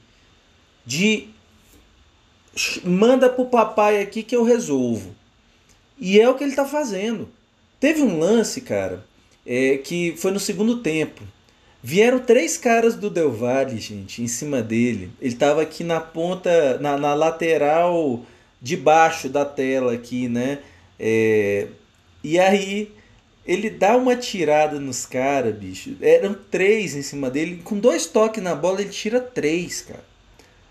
de manda pro papai aqui que eu resolvo. E é o que ele tá fazendo. Teve um lance, cara, é, que foi no segundo tempo. Vieram três caras do Del Valle, gente, em cima dele. Ele estava aqui na ponta, na, na, lateral de baixo da tela aqui, né? É... E aí ele dá uma tirada nos caras, bicho. Eram três em cima dele. Com dois toques na bola, ele tira três, cara.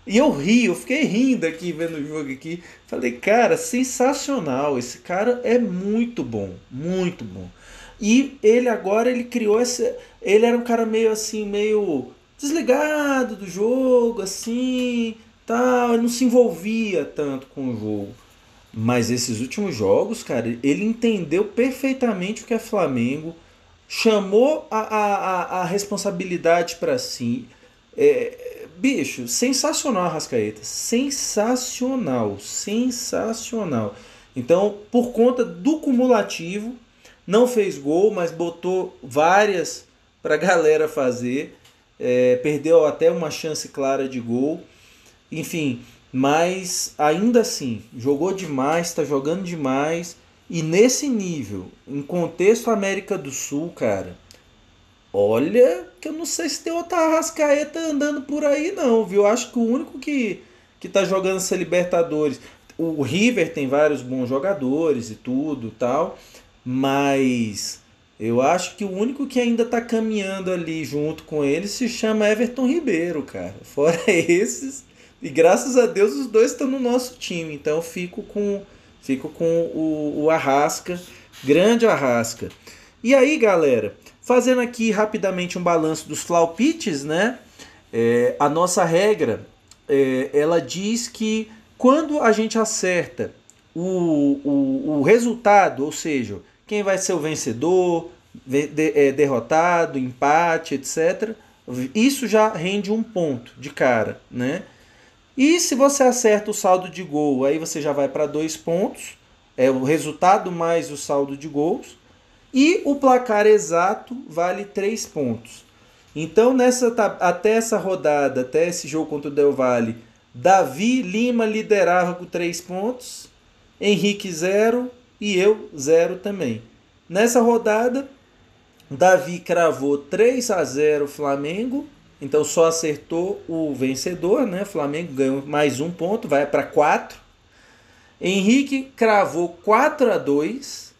E eu ri, eu fiquei rindo aqui vendo o jogo aqui. Falei, cara, sensacional. Esse cara é muito bom, muito bom. E ele agora ele criou essa. Ele era um cara meio assim, meio desligado do jogo, assim, tal, ele não se envolvia tanto com o jogo. Mas esses últimos jogos, cara, ele entendeu perfeitamente o que é Flamengo, chamou a, a, a responsabilidade para si. É, bicho, sensacional Rascaeta. Sensacional, sensacional. Então, por conta do cumulativo, não fez gol, mas botou várias para a galera fazer. É, perdeu até uma chance clara de gol. enfim, mas ainda assim, jogou demais, está jogando demais. E nesse nível, em contexto América do Sul, cara, olha que eu não sei se tem outra Arrascaeta andando por aí não, viu? Acho que o único que, que tá jogando essa Libertadores... O River tem vários bons jogadores e tudo tal, mas eu acho que o único que ainda tá caminhando ali junto com ele se chama Everton Ribeiro, cara. Fora [laughs] esses, e graças a Deus os dois estão no nosso time, então eu fico com Fico com o, o Arrasca, grande Arrasca. E aí, galera, fazendo aqui rapidamente um balanço dos flaupites, né? É, a nossa regra, é, ela diz que quando a gente acerta o, o, o resultado, ou seja, quem vai ser o vencedor, é, derrotado, empate, etc., isso já rende um ponto de cara, né? E se você acerta o saldo de gol, aí você já vai para dois pontos. É o resultado mais o saldo de gols. E o placar exato vale três pontos. Então, nessa, até essa rodada, até esse jogo contra o Del Valle, Davi Lima liderava com três pontos, Henrique zero e eu zero também. Nessa rodada, Davi cravou 3 a 0 Flamengo então só acertou o vencedor, né? Flamengo ganhou mais um ponto, vai para 4. Henrique cravou 4 a 2.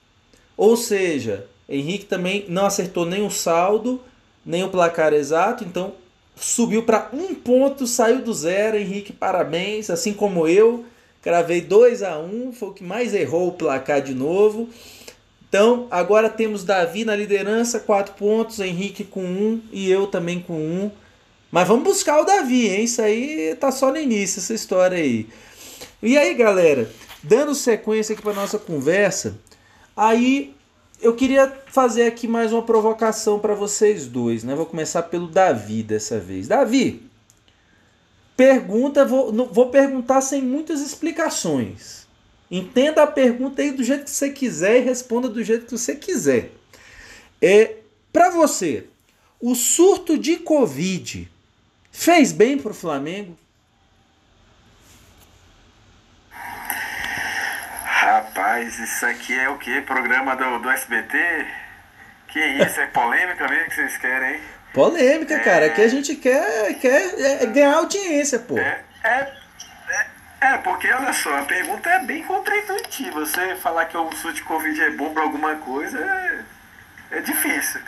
Ou seja, Henrique também não acertou nem o saldo, nem o placar exato, então subiu para um ponto, saiu do zero. Henrique, parabéns, assim como eu. Cravei 2 a 1 foi o que mais errou o placar de novo. Então, agora temos Davi na liderança, 4 pontos, Henrique com 1 um, e eu também com 1. Um. Mas vamos buscar o Davi, hein? Isso aí tá só no início, essa história aí. E aí, galera, dando sequência aqui para nossa conversa, aí eu queria fazer aqui mais uma provocação para vocês dois, né? Vou começar pelo Davi dessa vez. Davi, pergunta, vou, vou perguntar sem muitas explicações. Entenda a pergunta aí do jeito que você quiser e responda do jeito que você quiser. É, para você, o surto de Covid Fez bem pro Flamengo? Rapaz, isso aqui é o que? Programa do, do SBT? Que isso? É polêmica mesmo que vocês querem, hein? Polêmica, é... cara. Aqui a gente quer, quer é, ganhar audiência, pô. É, é, é, é, porque olha só, a pergunta é bem contraintuitiva. Você falar que o surto de Covid é bom pra alguma coisa é, é difícil.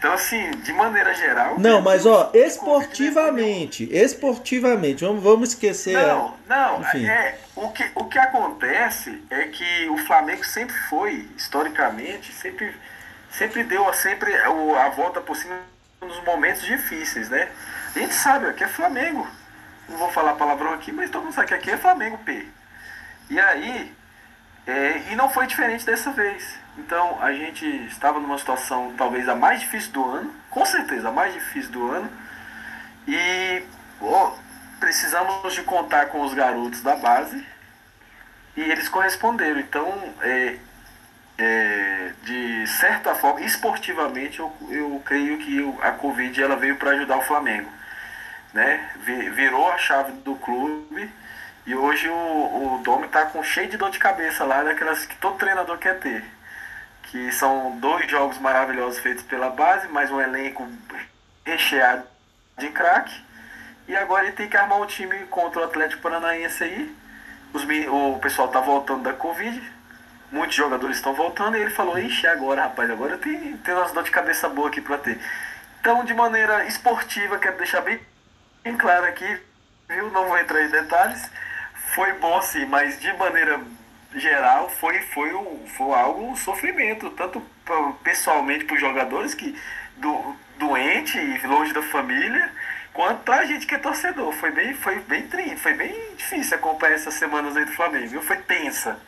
Então, assim, de maneira geral. Não, mas ó, esportivamente, esportivamente, vamos, vamos esquecer. Não, não, enfim. é, o, que, o que acontece é que o Flamengo sempre foi, historicamente, sempre, sempre deu sempre a volta por cima nos momentos difíceis, né? A gente sabe que é Flamengo. Não vou falar palavrão aqui, mas todo mundo sabe que aqui é Flamengo P. E aí, é, e não foi diferente dessa vez. Então a gente estava numa situação talvez a mais difícil do ano, com certeza a mais difícil do ano, e oh, precisamos de contar com os garotos da base e eles corresponderam. Então, é, é, de certa forma, esportivamente, eu, eu creio que a Covid ela veio para ajudar o Flamengo. Né? Virou a chave do clube e hoje o, o Domi está com cheio de dor de cabeça lá, daquelas que todo treinador quer ter que são dois jogos maravilhosos feitos pela base, mais um elenco recheado de craque. E agora ele tem que armar um time contra o Atlético Paranaense aí. Os, o pessoal tá voltando da Covid, muitos jogadores estão voltando, e ele falou, ixi, agora, rapaz, agora tem, tem umas dor de cabeça boa aqui para ter. Então, de maneira esportiva, quero deixar bem, bem claro aqui, viu? Não vou entrar em detalhes. Foi bom sim, mas de maneira geral foi, foi, um, foi algo um sofrimento, tanto pessoalmente para os jogadores que do, doente e longe da família, quanto para a gente que é torcedor. Foi bem, foi bem triste, foi bem difícil acompanhar essas semanas aí do Flamengo, viu? Foi tensa.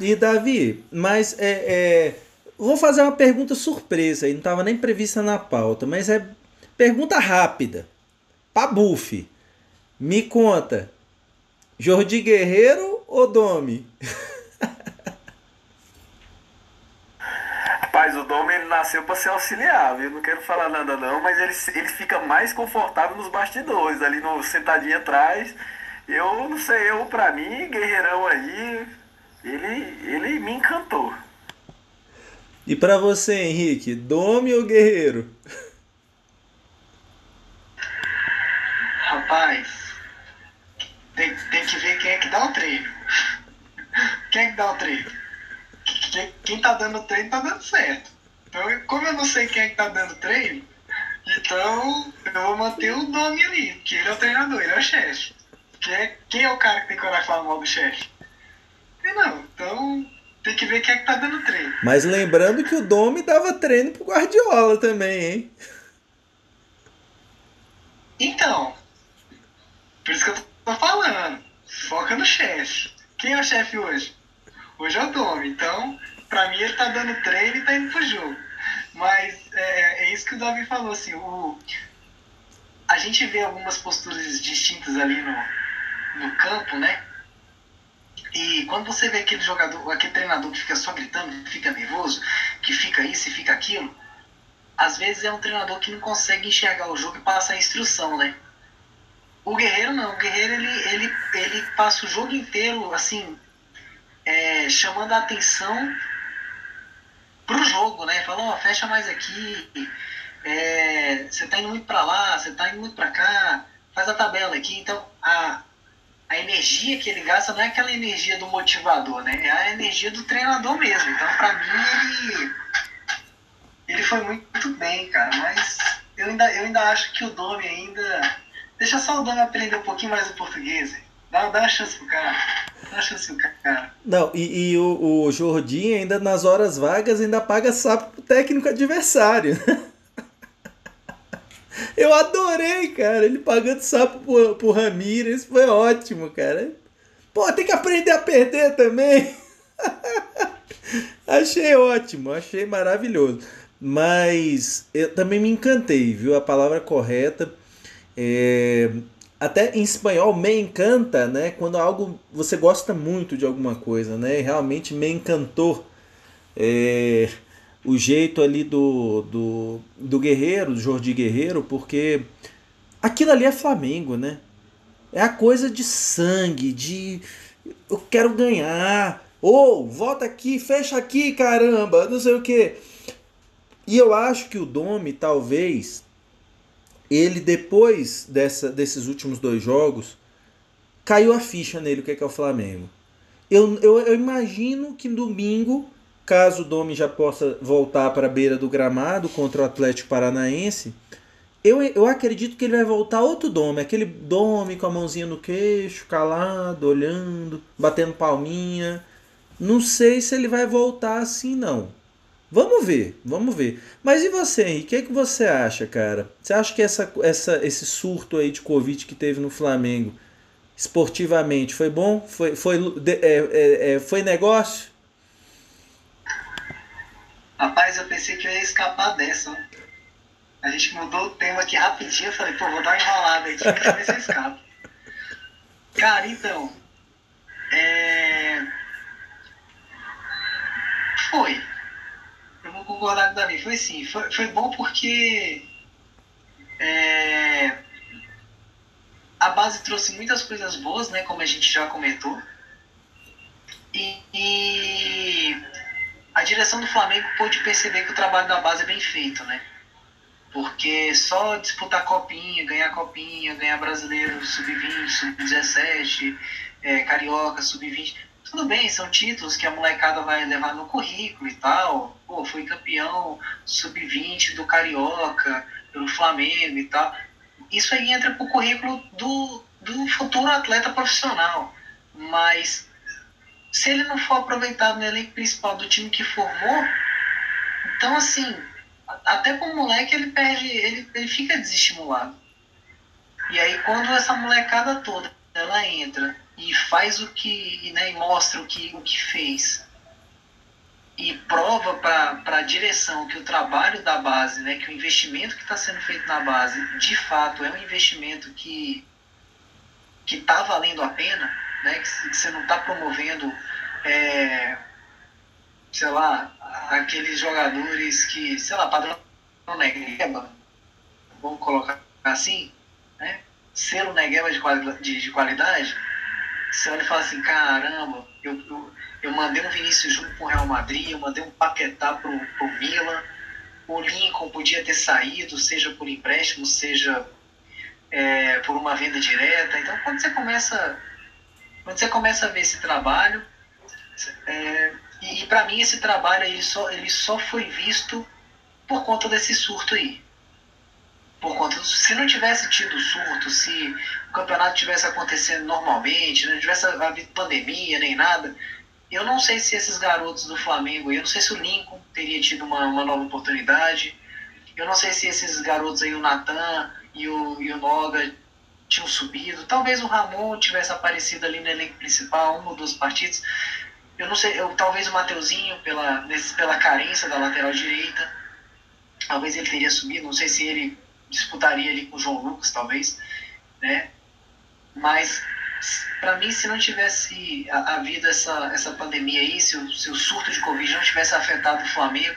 E Davi, mas é, é, vou fazer uma pergunta surpresa aí, não estava nem prevista na pauta, mas é pergunta rápida. Pra Buff, me conta, Jordi Guerreiro ou Domi? [laughs] Rapaz, o Domi nasceu para ser auxiliar, viu? Não quero falar nada não, mas ele, ele fica mais confortável nos bastidores, ali no sentadinho atrás. Eu não sei, eu pra mim, guerreirão aí, ele, ele me encantou. E para você, Henrique, Dome ou Guerreiro? Rapaz, tem, tem que ver quem é que dá o treino. Quem é que dá o treino? Quem, quem tá dando treino tá dando certo. Então, como eu não sei quem é que tá dando treino, então eu vou manter o nome ali, que ele é o treinador, ele é o chefe. Quem é, quem é o cara que tem coragem de falar mal do chefe? Não, então tem que ver quem é que tá dando treino. Mas lembrando que o Domi dava treino pro Guardiola também, hein? Então, por isso que eu tô falando. Foca no chefe. Quem é o chefe hoje? Hoje é o Domi. Então, pra mim ele tá dando treino e tá indo pro jogo. Mas é, é isso que o Davi falou, assim, o, a gente vê algumas posturas distintas ali no, no campo, né? E quando você vê aquele jogador, aquele treinador que fica só gritando, que fica nervoso, que fica isso e fica aquilo, às vezes é um treinador que não consegue enxergar o jogo e passar a instrução, né? O Guerreiro não, o Guerreiro ele, ele, ele passa o jogo inteiro, assim, é, chamando a atenção pro jogo, né? Falou, oh, fecha mais aqui, é, você tá indo muito para lá, você tá indo muito para cá, faz a tabela aqui. Então, a, a energia que ele gasta não é aquela energia do motivador, né? É a energia do treinador mesmo. Então, para mim, ele, ele foi muito bem, cara. Mas eu ainda, eu ainda acho que o Domi ainda. Deixa só o Domi aprender um pouquinho mais o português. Dá, dá uma chance pro cara. Dá uma chance pro cara. Não, e, e o, o ainda nas horas vagas ainda paga sapo pro técnico adversário. [laughs] Eu adorei, cara. Ele pagando sapo pro, pro Ramírez. Foi ótimo, cara. Pô, tem que aprender a perder também. [laughs] achei ótimo, achei maravilhoso. Mas eu também me encantei, viu? A palavra correta. É, até em espanhol, me encanta, né? Quando algo você gosta muito de alguma coisa, né? Realmente me encantou. É, o jeito ali do, do, do Guerreiro, do Jordi Guerreiro, porque aquilo ali é Flamengo, né? É a coisa de sangue, de eu quero ganhar. Ou oh, volta aqui, fecha aqui, caramba, não sei o que. E eu acho que o Domi, talvez, ele depois dessa, desses últimos dois jogos, caiu a ficha nele, o que é, que é o Flamengo. Eu, eu, eu imagino que domingo caso o Domi já possa voltar para a beira do gramado contra o Atlético Paranaense, eu, eu acredito que ele vai voltar outro Domi, aquele Domi com a mãozinha no queixo, calado, olhando, batendo palminha. Não sei se ele vai voltar assim, não. Vamos ver, vamos ver. Mas e você, Henrique? O que, é que você acha, cara? Você acha que essa, essa, esse surto aí de Covid que teve no Flamengo, esportivamente, foi bom? Foi, foi, é, é, é, foi negócio? Rapaz, eu pensei que eu ia escapar dessa. A gente mudou o tema aqui rapidinho. Eu falei, pô, vou dar uma enrolada aqui pra ver se eu escapo. Cara, então. É... Foi. Eu vou concordar com o Davi. Foi sim. Foi, foi bom porque. É... A base trouxe muitas coisas boas, né? Como a gente já comentou. e, e a direção do Flamengo pôde perceber que o trabalho da base é bem feito, né? Porque só disputar copinha, ganhar copinha, ganhar brasileiro sub-20, sub-17, é, carioca, sub-20, tudo bem, são títulos que a molecada vai levar no currículo e tal. Pô, foi campeão sub-20 do carioca, pelo Flamengo e tal. Isso aí entra pro currículo do, do futuro atleta profissional. Mas se ele não for aproveitado no elenco principal do time que formou, então assim, até com o moleque ele perde, ele, ele fica desestimulado. E aí quando essa molecada toda ela entra e faz o que, né, e mostra o que, o que fez e prova para a direção que o trabalho da base, né, que o investimento que está sendo feito na base, de fato é um investimento que que está valendo a pena, né, que, você não está promovendo, é, sei lá, aqueles jogadores que, sei lá, padrão Negueba, vamos colocar assim, né? Selo Negueba de, de, de qualidade, você olha e fala assim, caramba, eu, eu, eu mandei um Vinícius Júnior pro Real Madrid, eu mandei um Paquetá pro, pro Milan, o Lincoln podia ter saído, seja por empréstimo, seja é, por uma venda direta. Então, quando você começa, quando você começa a ver esse trabalho, é, e, e para mim esse trabalho ele só, ele só foi visto por conta desse surto aí. Por conta, se não tivesse tido surto, se o campeonato tivesse acontecendo normalmente, não tivesse havido pandemia nem nada, eu não sei se esses garotos do Flamengo, eu não sei se o Lincoln teria tido uma, uma nova oportunidade, eu não sei se esses garotos aí, o Natan e o, e o Noga, tinham subido, talvez o Ramon tivesse aparecido ali no elenco principal, um ou duas partidas, eu não sei, eu, talvez o Mateuzinho, pela, pela carência da lateral direita, talvez ele teria subido, não sei se ele disputaria ali com o João Lucas, talvez, né? Mas para mim, se não tivesse havido essa, essa pandemia aí, se o, se o surto de Covid não tivesse afetado o Flamengo,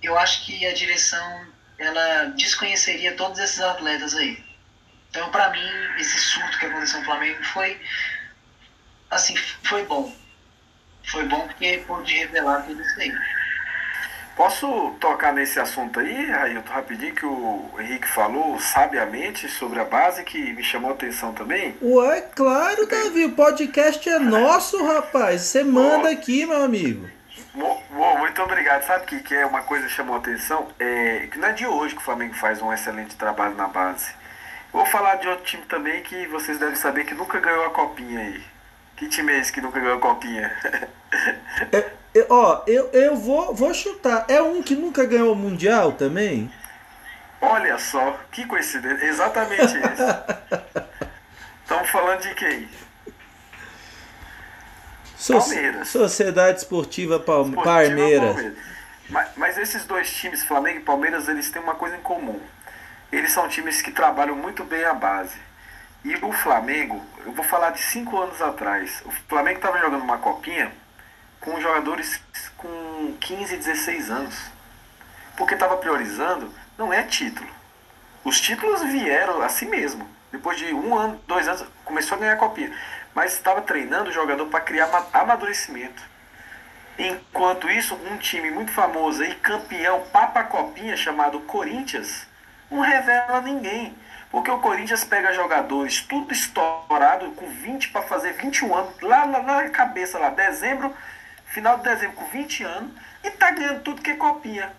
eu acho que a direção ela desconheceria todos esses atletas aí. Então, para mim, esse surto que aconteceu no Flamengo foi assim, foi bom. Foi bom porque pôde revelar tudo isso aí. Posso tocar nesse assunto aí, Railton, rapidinho, que o Henrique falou sabiamente sobre a base, que me chamou a atenção também? Ué, claro, Davi, o podcast é nosso, rapaz. Você manda bom, aqui, meu amigo. Bom, bom, muito obrigado. Sabe o que, que é uma coisa que chamou a atenção? É que não é de hoje que o Flamengo faz um excelente trabalho na base. Vou falar de outro time também que vocês devem saber que nunca ganhou a copinha aí. Que time é esse que nunca ganhou a copinha? É, eu, ó, eu, eu vou, vou chutar. É um que nunca ganhou o Mundial também? Olha só, que coincidência. Exatamente esse. [laughs] Estamos falando de quem? Palmeiras. Sociedade Esportiva Palme Palmeiras. Palmeiras. Mas, mas esses dois times, Flamengo e Palmeiras, eles têm uma coisa em comum. Eles são times que trabalham muito bem a base. E o Flamengo, eu vou falar de cinco anos atrás. O Flamengo estava jogando uma copinha com jogadores com 15, 16 anos. Porque estava priorizando, não é título. Os títulos vieram assim mesmo. Depois de um ano, dois anos, começou a ganhar a copinha. Mas estava treinando o jogador para criar amadurecimento. Enquanto isso, um time muito famoso aí, campeão, papa copinha, chamado Corinthians, não revela ninguém. Porque o Corinthians pega jogadores tudo estourado, com 20 para fazer 21 anos, lá, lá na cabeça, lá, dezembro final de dezembro com 20 anos e tá ganhando tudo que é copinha.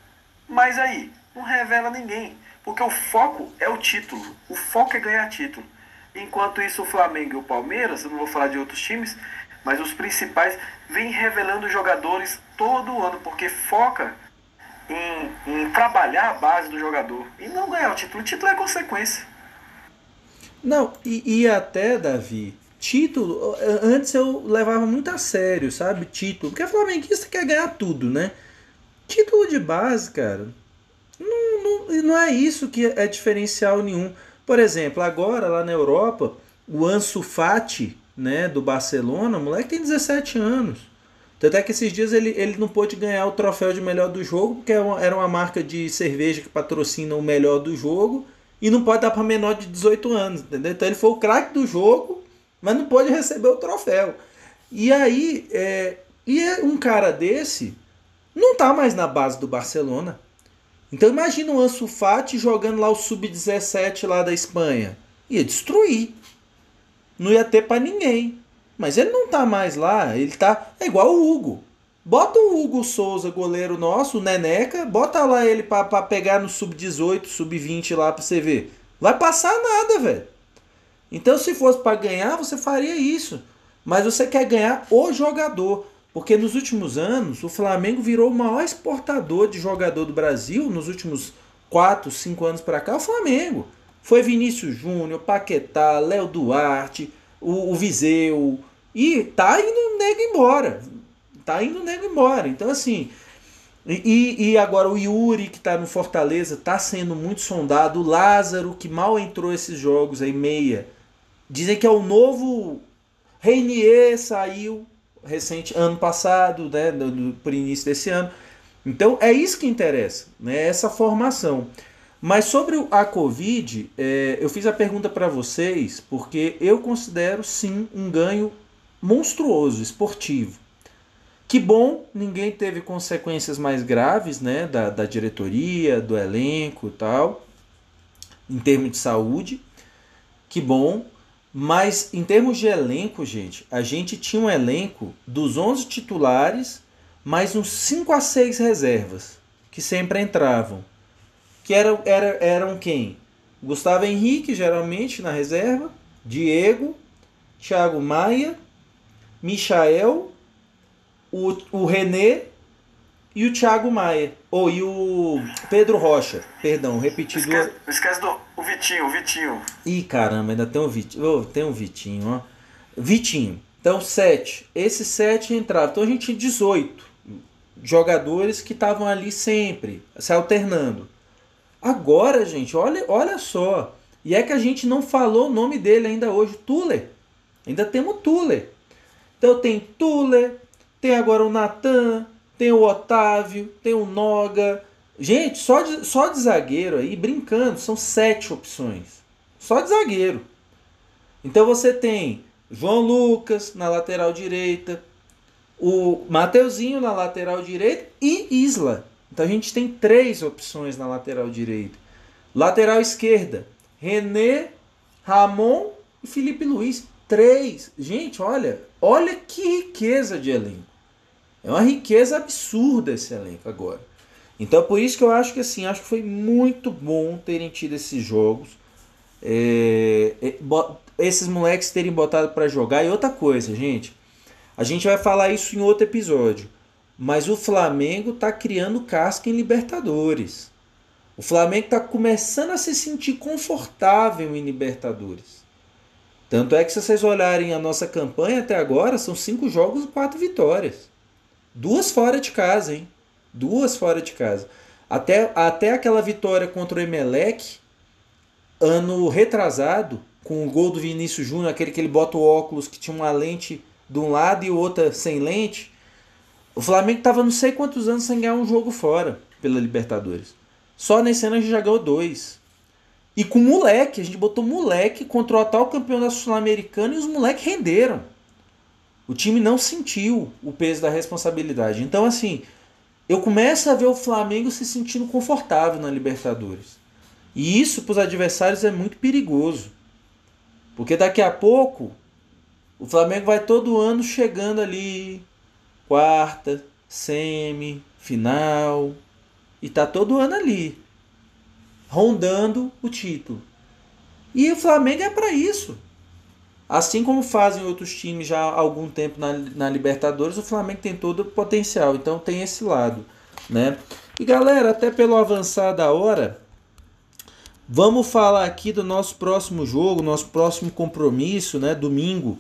Mas aí, não revela ninguém, porque o foco é o título, o foco é ganhar título. Enquanto isso, o Flamengo e o Palmeiras, eu não vou falar de outros times, mas os principais vêm revelando jogadores todo ano, porque foca em, em trabalhar a base do jogador e não ganhar o título. O título é consequência. Não, e, e até, Davi, título, antes eu levava muito a sério, sabe? Título. Porque flamenguista quer ganhar tudo, né? Título de base, cara. Não, não, não é isso que é diferencial nenhum. Por exemplo, agora lá na Europa, o Ansu Fati, né, do Barcelona, o moleque tem 17 anos. Tanto é que esses dias ele, ele não pôde ganhar o troféu de melhor do jogo, porque era é uma, era uma marca de cerveja que patrocina o melhor do jogo e não pode dar para menor de 18 anos, entendeu? Então ele foi o craque do jogo mas não pode receber o troféu. E aí, é, e é um cara desse não tá mais na base do Barcelona. Então imagina o Ansu Fati jogando lá o sub-17 lá da Espanha. Ia destruir. Não ia ter para ninguém. Mas ele não tá mais lá, ele tá é igual o Hugo. Bota o Hugo Souza, goleiro nosso, o Neneca, bota lá ele para pegar no sub-18, sub-20 lá para você ver. Vai passar nada, velho. Então, se fosse para ganhar, você faria isso. Mas você quer ganhar o jogador. Porque nos últimos anos, o Flamengo virou o maior exportador de jogador do Brasil. Nos últimos 4, 5 anos para cá, o Flamengo. Foi Vinícius Júnior, Paquetá, Léo Duarte, o, o Viseu. E tá indo nego embora. Tá indo nego embora. Então, assim. E, e agora o Yuri, que está no Fortaleza, está sendo muito sondado. O Lázaro, que mal entrou esses jogos aí, meia Dizem que é o novo Reinier saiu recente ano passado, né, no, no, por início desse ano. Então é isso que interessa, né? Essa formação. Mas sobre a Covid, é, eu fiz a pergunta para vocês porque eu considero sim um ganho monstruoso esportivo. Que bom, ninguém teve consequências mais graves né, da, da diretoria, do elenco tal, em termos de saúde. Que bom. Mas em termos de elenco, gente, a gente tinha um elenco dos 11 titulares, mais uns 5 a 6 reservas, que sempre entravam que eram, era, eram quem? Gustavo Henrique, geralmente, na reserva, Diego, Thiago Maia, Michael, o, o René e o Thiago Maia. Ou oh, e o Pedro Rocha, perdão, repeti esquece, Esquece do o Vitinho, o Vitinho. Ih, caramba, ainda tem um Vitinho. Oh, tem um Vitinho, ó. Vitinho. Então, sete. Esses sete entravam. Então a gente tinha 18 jogadores que estavam ali sempre, se alternando. Agora, gente, olha, olha só. E é que a gente não falou o nome dele ainda hoje, Tuller. Ainda temos Tuller. Então tem Tuller, tem agora o Natan, tem o Otávio, tem o Noga. Gente, só de, só de zagueiro aí, brincando, são sete opções. Só de zagueiro. Então você tem João Lucas na lateral direita, o Mateuzinho na lateral direita e Isla. Então a gente tem três opções na lateral direita. Lateral esquerda, René, Ramon e Felipe Luiz. Três. Gente, olha, olha que riqueza de elenco. É uma riqueza absurda esse elenco agora. Então por isso que eu acho que assim, acho que foi muito bom terem tido esses jogos. É, é, esses moleques terem botado para jogar. E outra coisa, gente. A gente vai falar isso em outro episódio. Mas o Flamengo está criando casca em Libertadores. O Flamengo está começando a se sentir confortável em Libertadores. Tanto é que se vocês olharem a nossa campanha até agora, são cinco jogos e quatro vitórias. Duas fora de casa, hein? Duas fora de casa. Até, até aquela vitória contra o Emelec, ano retrasado, com o gol do Vinícius Júnior, aquele que ele bota o óculos que tinha uma lente de um lado e outra sem lente. O Flamengo estava não sei quantos anos sem ganhar um jogo fora pela Libertadores. Só nesse ano a gente já ganhou dois. E com moleque, a gente botou moleque contra o atual campeão da Sul-Americana e os moleques renderam. O time não sentiu o peso da responsabilidade. Então, assim, eu começo a ver o Flamengo se sentindo confortável na Libertadores. E isso para os adversários é muito perigoso. Porque daqui a pouco o Flamengo vai todo ano chegando ali quarta, semi, final. E tá todo ano ali, rondando o título. E o Flamengo é para isso. Assim como fazem outros times já há algum tempo na, na Libertadores, o Flamengo tem todo o potencial. Então tem esse lado, né? E galera, até pelo avançar da hora, vamos falar aqui do nosso próximo jogo, nosso próximo compromisso, né? Domingo,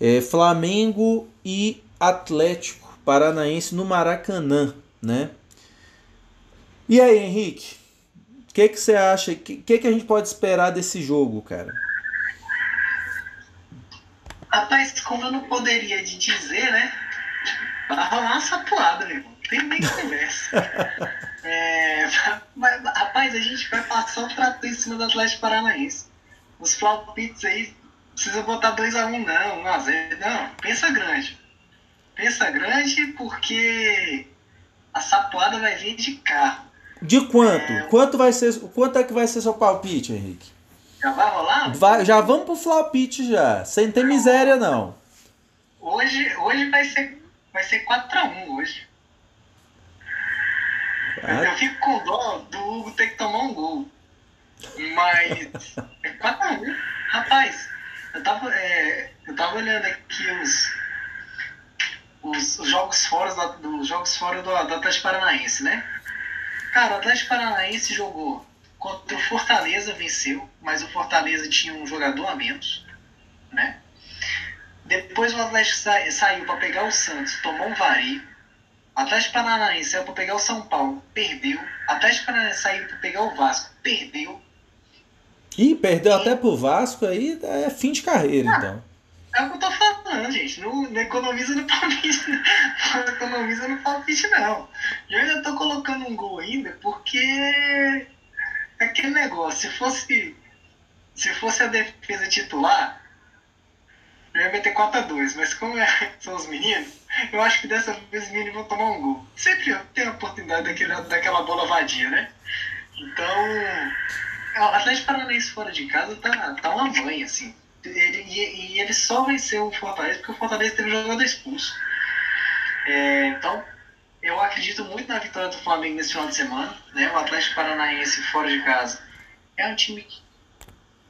é Flamengo e Atlético Paranaense no Maracanã, né? E aí, Henrique? O que, que você acha? O que, que, a gente pode esperar desse jogo, cara? Rapaz, como eu não poderia te dizer, né? Vai rolar uma sapuada, meu irmão. Tem nem conversa. [laughs] é, mas, rapaz, a gente vai passar um trato em cima do Atlético Paranaense. Os palpites aí, precisa botar 2x1 um, não, 1x0. Não, pensa grande pensa grande porque a sapoada vai vir de carro. De quanto? É... Quanto vai ser? Quanto é que vai ser seu palpite, Henrique? Já vai rolar? Vai, já vamos pro palpite já, sem ter miséria não. Hoje, hoje vai ser vai ser 4 x 1 hoje. Eu fico com dó do Hugo ter que tomar um gol. Mas [laughs] é 4 x 1 Rapaz, eu tava, é, eu tava olhando aqui os, os, os jogos fora, do, dos jogos fora do, do Atlético Paranaense, né? Cara, o Atlético Paranaense jogou contra o Fortaleza, venceu, mas o Fortaleza tinha um jogador a menos, né? Depois o Atlético sa saiu para pegar o Santos, tomou um vareio. O Atlético Paranaense saiu para pegar o São Paulo, perdeu. O Atlético Paranaense saiu para pegar o Vasco, perdeu. Ih, perdeu e... até pro Vasco aí, é fim de carreira, ah, então. É o que eu tô falando. gente. Não, não economiza no palpite. Não economiza no palpite, não. Eu ainda tô colocando um gol ainda, porque é aquele negócio, se fosse. Se fosse a defesa titular, eu ia meter 4x2, mas como é, são os meninos, eu acho que dessa vez os meninos vão tomar um gol. Sempre tem a oportunidade daquele, daquela bola vadia, né? Então, o Atlético Paranaense fora de casa tá, tá uma mãe, assim. Ele, e, e, ele só venceu o Fortaleza porque o Fortaleza teve um jogador expulso. É, então, eu acredito muito na vitória do Flamengo nesse final de semana. Né? O Atlético Paranaense fora de casa é um time que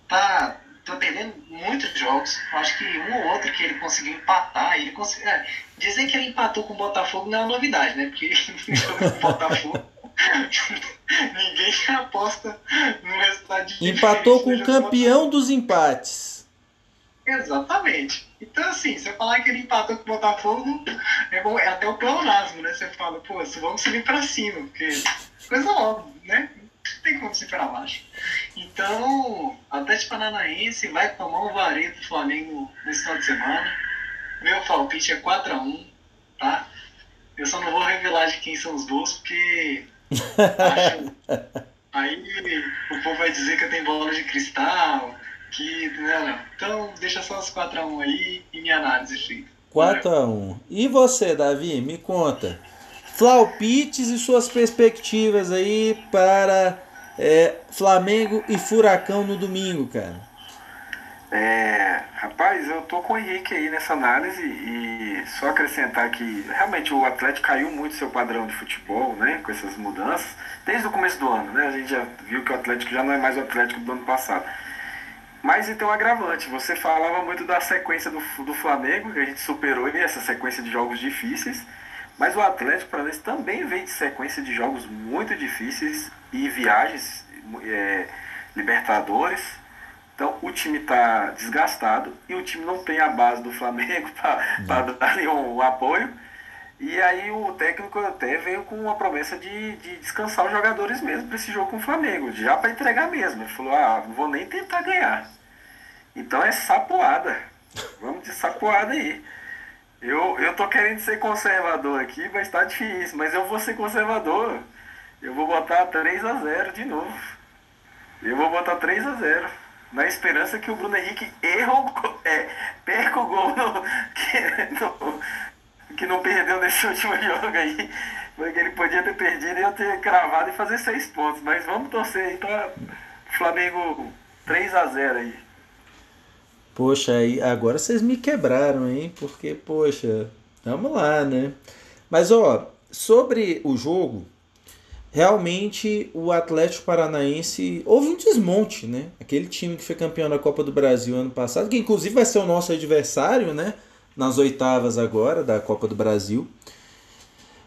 tá, tá perdendo muitos jogos. Acho que um ou outro que ele conseguiu empatar. Ele consegui, é, dizer que ele empatou com o Botafogo não é uma novidade, né? Porque [laughs] jogou com o Botafogo. [laughs] Ninguém aposta no resultado de Empatou com o campeão dos empates. Exatamente. Então, assim, você falar que ele empatou com o Botafogo é, bom, é até o pleonasmo, né? Você fala, pô, vamos subir pra cima, porque coisa óbvia, né? Não tem como subir pra baixo. Então, Atlético Paranaense vai tomar um vareio do Flamengo nesse final de semana. Meu palpite é 4x1, tá? Eu só não vou revelar de quem são os gols, porque [laughs] acho... aí o povo vai dizer que eu tenho bola de cristal, que. Não, não. Então deixa só os 4x1 aí e minha análise feita. 4x1. E você, Davi, me conta. Flaupits e suas perspectivas aí para é, Flamengo e Furacão no domingo, cara. É, rapaz, eu tô com o Henrique aí nessa análise e só acrescentar que realmente o Atlético caiu muito seu padrão de futebol, né, com essas mudanças, desde o começo do ano, né, a gente já viu que o Atlético já não é mais o Atlético do ano passado. Mas então agravante, você falava muito da sequência do, do Flamengo, que a gente superou essa sequência de jogos difíceis, mas o Atlético Paranaense também vem de sequência de jogos muito difíceis e viagens, é, Libertadores, então o time está desgastado e o time não tem a base do Flamengo [laughs] para dar ali um, um, apoio. E aí o técnico até veio com uma promessa de, de descansar os jogadores mesmo para esse jogo com o Flamengo, já para entregar mesmo. Ele falou, ah, não vou nem tentar ganhar. Então é sapoada. Vamos de sapoada aí. Eu, eu tô querendo ser conservador aqui, mas tá difícil. Mas eu vou ser conservador. Eu vou botar 3 a 0 de novo. Eu vou botar 3 a 0 na esperança que o Bruno Henrique erra o, é, perca o gol no, que, no, que não perdeu nesse último [laughs] jogo aí. Porque ele podia ter perdido e eu ter cravado e fazer seis pontos. Mas vamos torcer aí para Flamengo 3 a 0 aí. Poxa, aí agora vocês me quebraram, hein? Porque, poxa, vamos lá, né? Mas ó, sobre o jogo, realmente o Atlético Paranaense houve um desmonte, né? Aquele time que foi campeão da Copa do Brasil ano passado, que inclusive vai ser o nosso adversário, né? Nas oitavas agora da Copa do Brasil.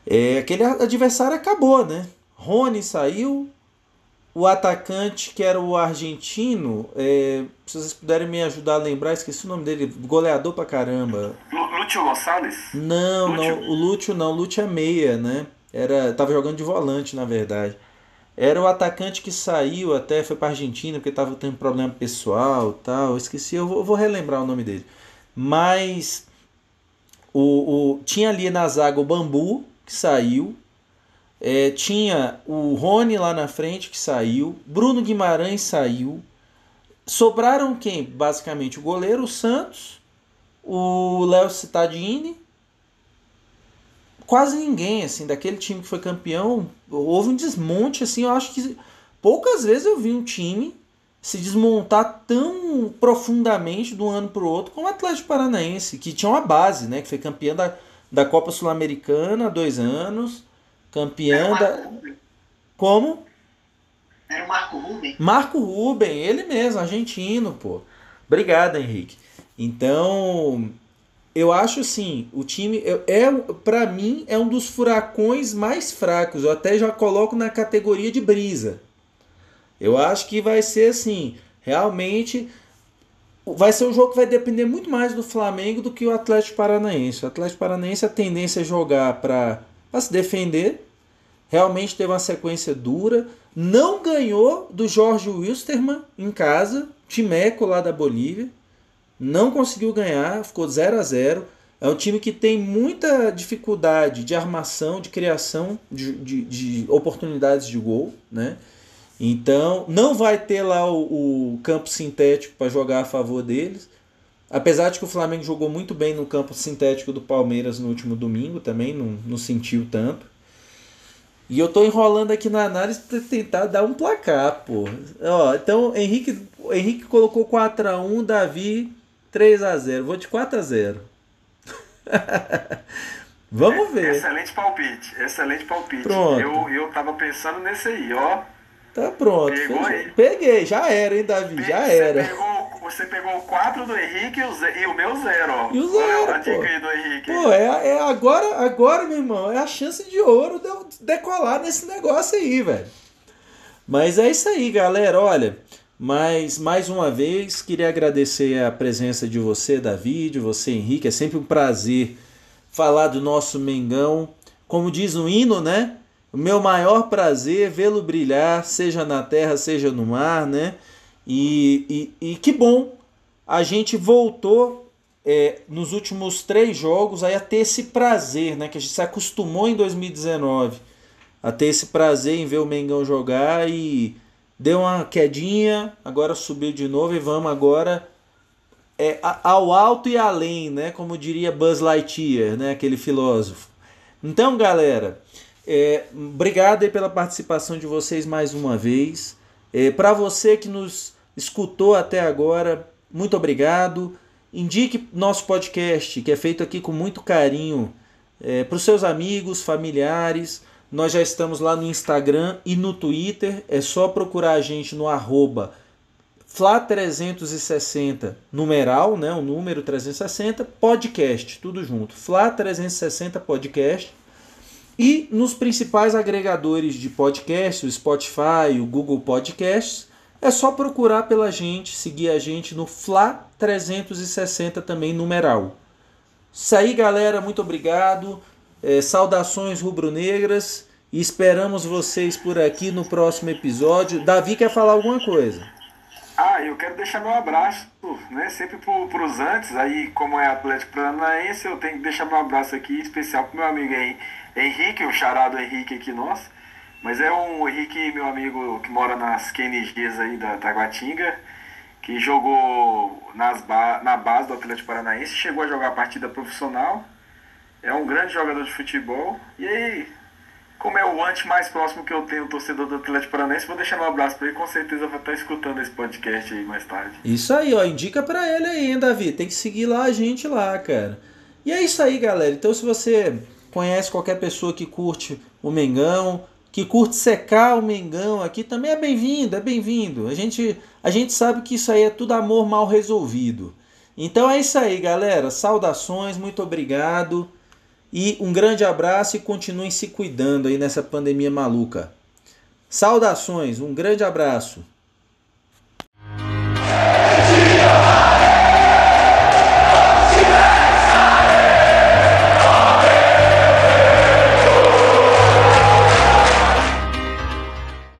É, aquele adversário acabou, né? Rony saiu, o atacante que era o argentino, é, se vocês puderem me ajudar a lembrar, esqueci o nome dele, goleador pra caramba. Lúcio Gonçalves? Não, Lúcio. não, o Lúcio não, o Lúcio é meia, né? Era, tava jogando de volante, na verdade. Era o atacante que saiu até, foi para Argentina, porque tava tendo problema pessoal tal. Esqueci, eu vou, vou relembrar o nome dele. Mas o, o, tinha ali na zaga o Bambu, que saiu. É, tinha o Rony lá na frente, que saiu. Bruno Guimarães saiu. Sobraram quem? Basicamente o goleiro, o Santos, o Léo Cittadini quase ninguém, assim, daquele time que foi campeão, houve um desmonte, assim, eu acho que poucas vezes eu vi um time se desmontar tão profundamente de um ano para o outro como o Atlético Paranaense, que tinha uma base, né, que foi campeão da, da Copa Sul-Americana há dois anos, campeão da... Como? Era o Marco Ruben. Marco Ruben, ele mesmo, argentino, pô. Obrigado, Henrique. Então, eu acho assim, o time é, é para mim é um dos furacões mais fracos. Eu até já coloco na categoria de brisa. Eu acho que vai ser assim, realmente vai ser um jogo que vai depender muito mais do Flamengo do que o Atlético Paranaense. O Atlético Paranaense a tendência é jogar para se defender. Realmente teve uma sequência dura. Não ganhou do Jorge Wilstermann em casa, Timeco lá da Bolívia não conseguiu ganhar, ficou 0 a 0 É um time que tem muita dificuldade de armação, de criação de, de, de oportunidades de gol, né? Então, não vai ter lá o, o campo sintético para jogar a favor deles. Apesar de que o Flamengo jogou muito bem no campo sintético do Palmeiras no último domingo, também não, não sentiu tanto. E eu tô enrolando aqui na análise para tentar dar um placar, pô. Ó, então, Henrique, Henrique colocou 4 x 1 Davi 3 x 0 Vou de 4 x 0 Vamos é, ver. Excelente palpite, excelente palpite. Pronto. Eu, eu tava pensando nesse aí, ó. Tá pronto. Pegou aí? Peguei, já era, hein, Davi? Já era. Pegou, você pegou o 4 do Henrique e o, ze- e o meu zero, ó. E o Olha zero, a pô. dica aí do Henrique. Pô, é, é agora, agora, meu irmão, é a chance de ouro de eu decolar nesse negócio aí, velho. Mas é isso aí, galera. Olha, mais, mais uma vez, queria agradecer a presença de você, Davi, de você, Henrique. É sempre um prazer falar do nosso Mengão. Como diz o hino, né? O meu maior prazer é vê-lo brilhar, seja na terra, seja no mar, né? E, e, e que bom, a gente voltou é, nos últimos três jogos aí a ter esse prazer, né? Que a gente se acostumou em 2019 a ter esse prazer em ver o Mengão jogar e deu uma quedinha, agora subiu de novo e vamos agora é, ao alto e além, né? Como diria Buzz Lightyear, né? Aquele filósofo. Então, galera, é, obrigado pela participação de vocês mais uma vez. É, Para você que nos escutou até agora, muito obrigado. Indique nosso podcast, que é feito aqui com muito carinho, para os seus amigos, familiares. Nós já estamos lá no Instagram e no Twitter. É só procurar a gente no arroba Fla360, numeral, né? O número 360, podcast, tudo junto. Fla360 podcast. E nos principais agregadores de podcast, o Spotify, o Google Podcasts, é só procurar pela gente, seguir a gente no Fla 360 também numeral. Isso aí, galera, muito obrigado. É, saudações rubro-negras e esperamos vocês por aqui no próximo episódio. Davi quer falar alguma coisa? Ah, eu quero deixar meu abraço, né? Sempre pro, pros antes, aí como é Atlético Paranaense, eu tenho que deixar meu abraço aqui, especial pro meu amigo Hen- Henrique, o charado Henrique aqui nosso. Mas é um Henrique, meu amigo, que mora nas QNGs aí da Taguatinga, que jogou nas ba na base do Atlético Paranaense, chegou a jogar a partida profissional. É um grande jogador de futebol. E aí, como é o antes mais próximo que eu tenho, torcedor do Atlético Paranaense, vou deixar um abraço pra ele, com certeza vai estar escutando esse podcast aí mais tarde. Isso aí, ó, indica pra ele aí, hein, Davi. Tem que seguir lá a gente lá, cara. E é isso aí, galera. Então, se você conhece qualquer pessoa que curte o Mengão, que curte secar o Mengão aqui, também é bem-vindo, é bem-vindo. A gente, a gente sabe que isso aí é tudo amor mal resolvido. Então é isso aí, galera. Saudações, muito obrigado. E um grande abraço e continuem se cuidando aí nessa pandemia maluca. Saudações, um grande abraço.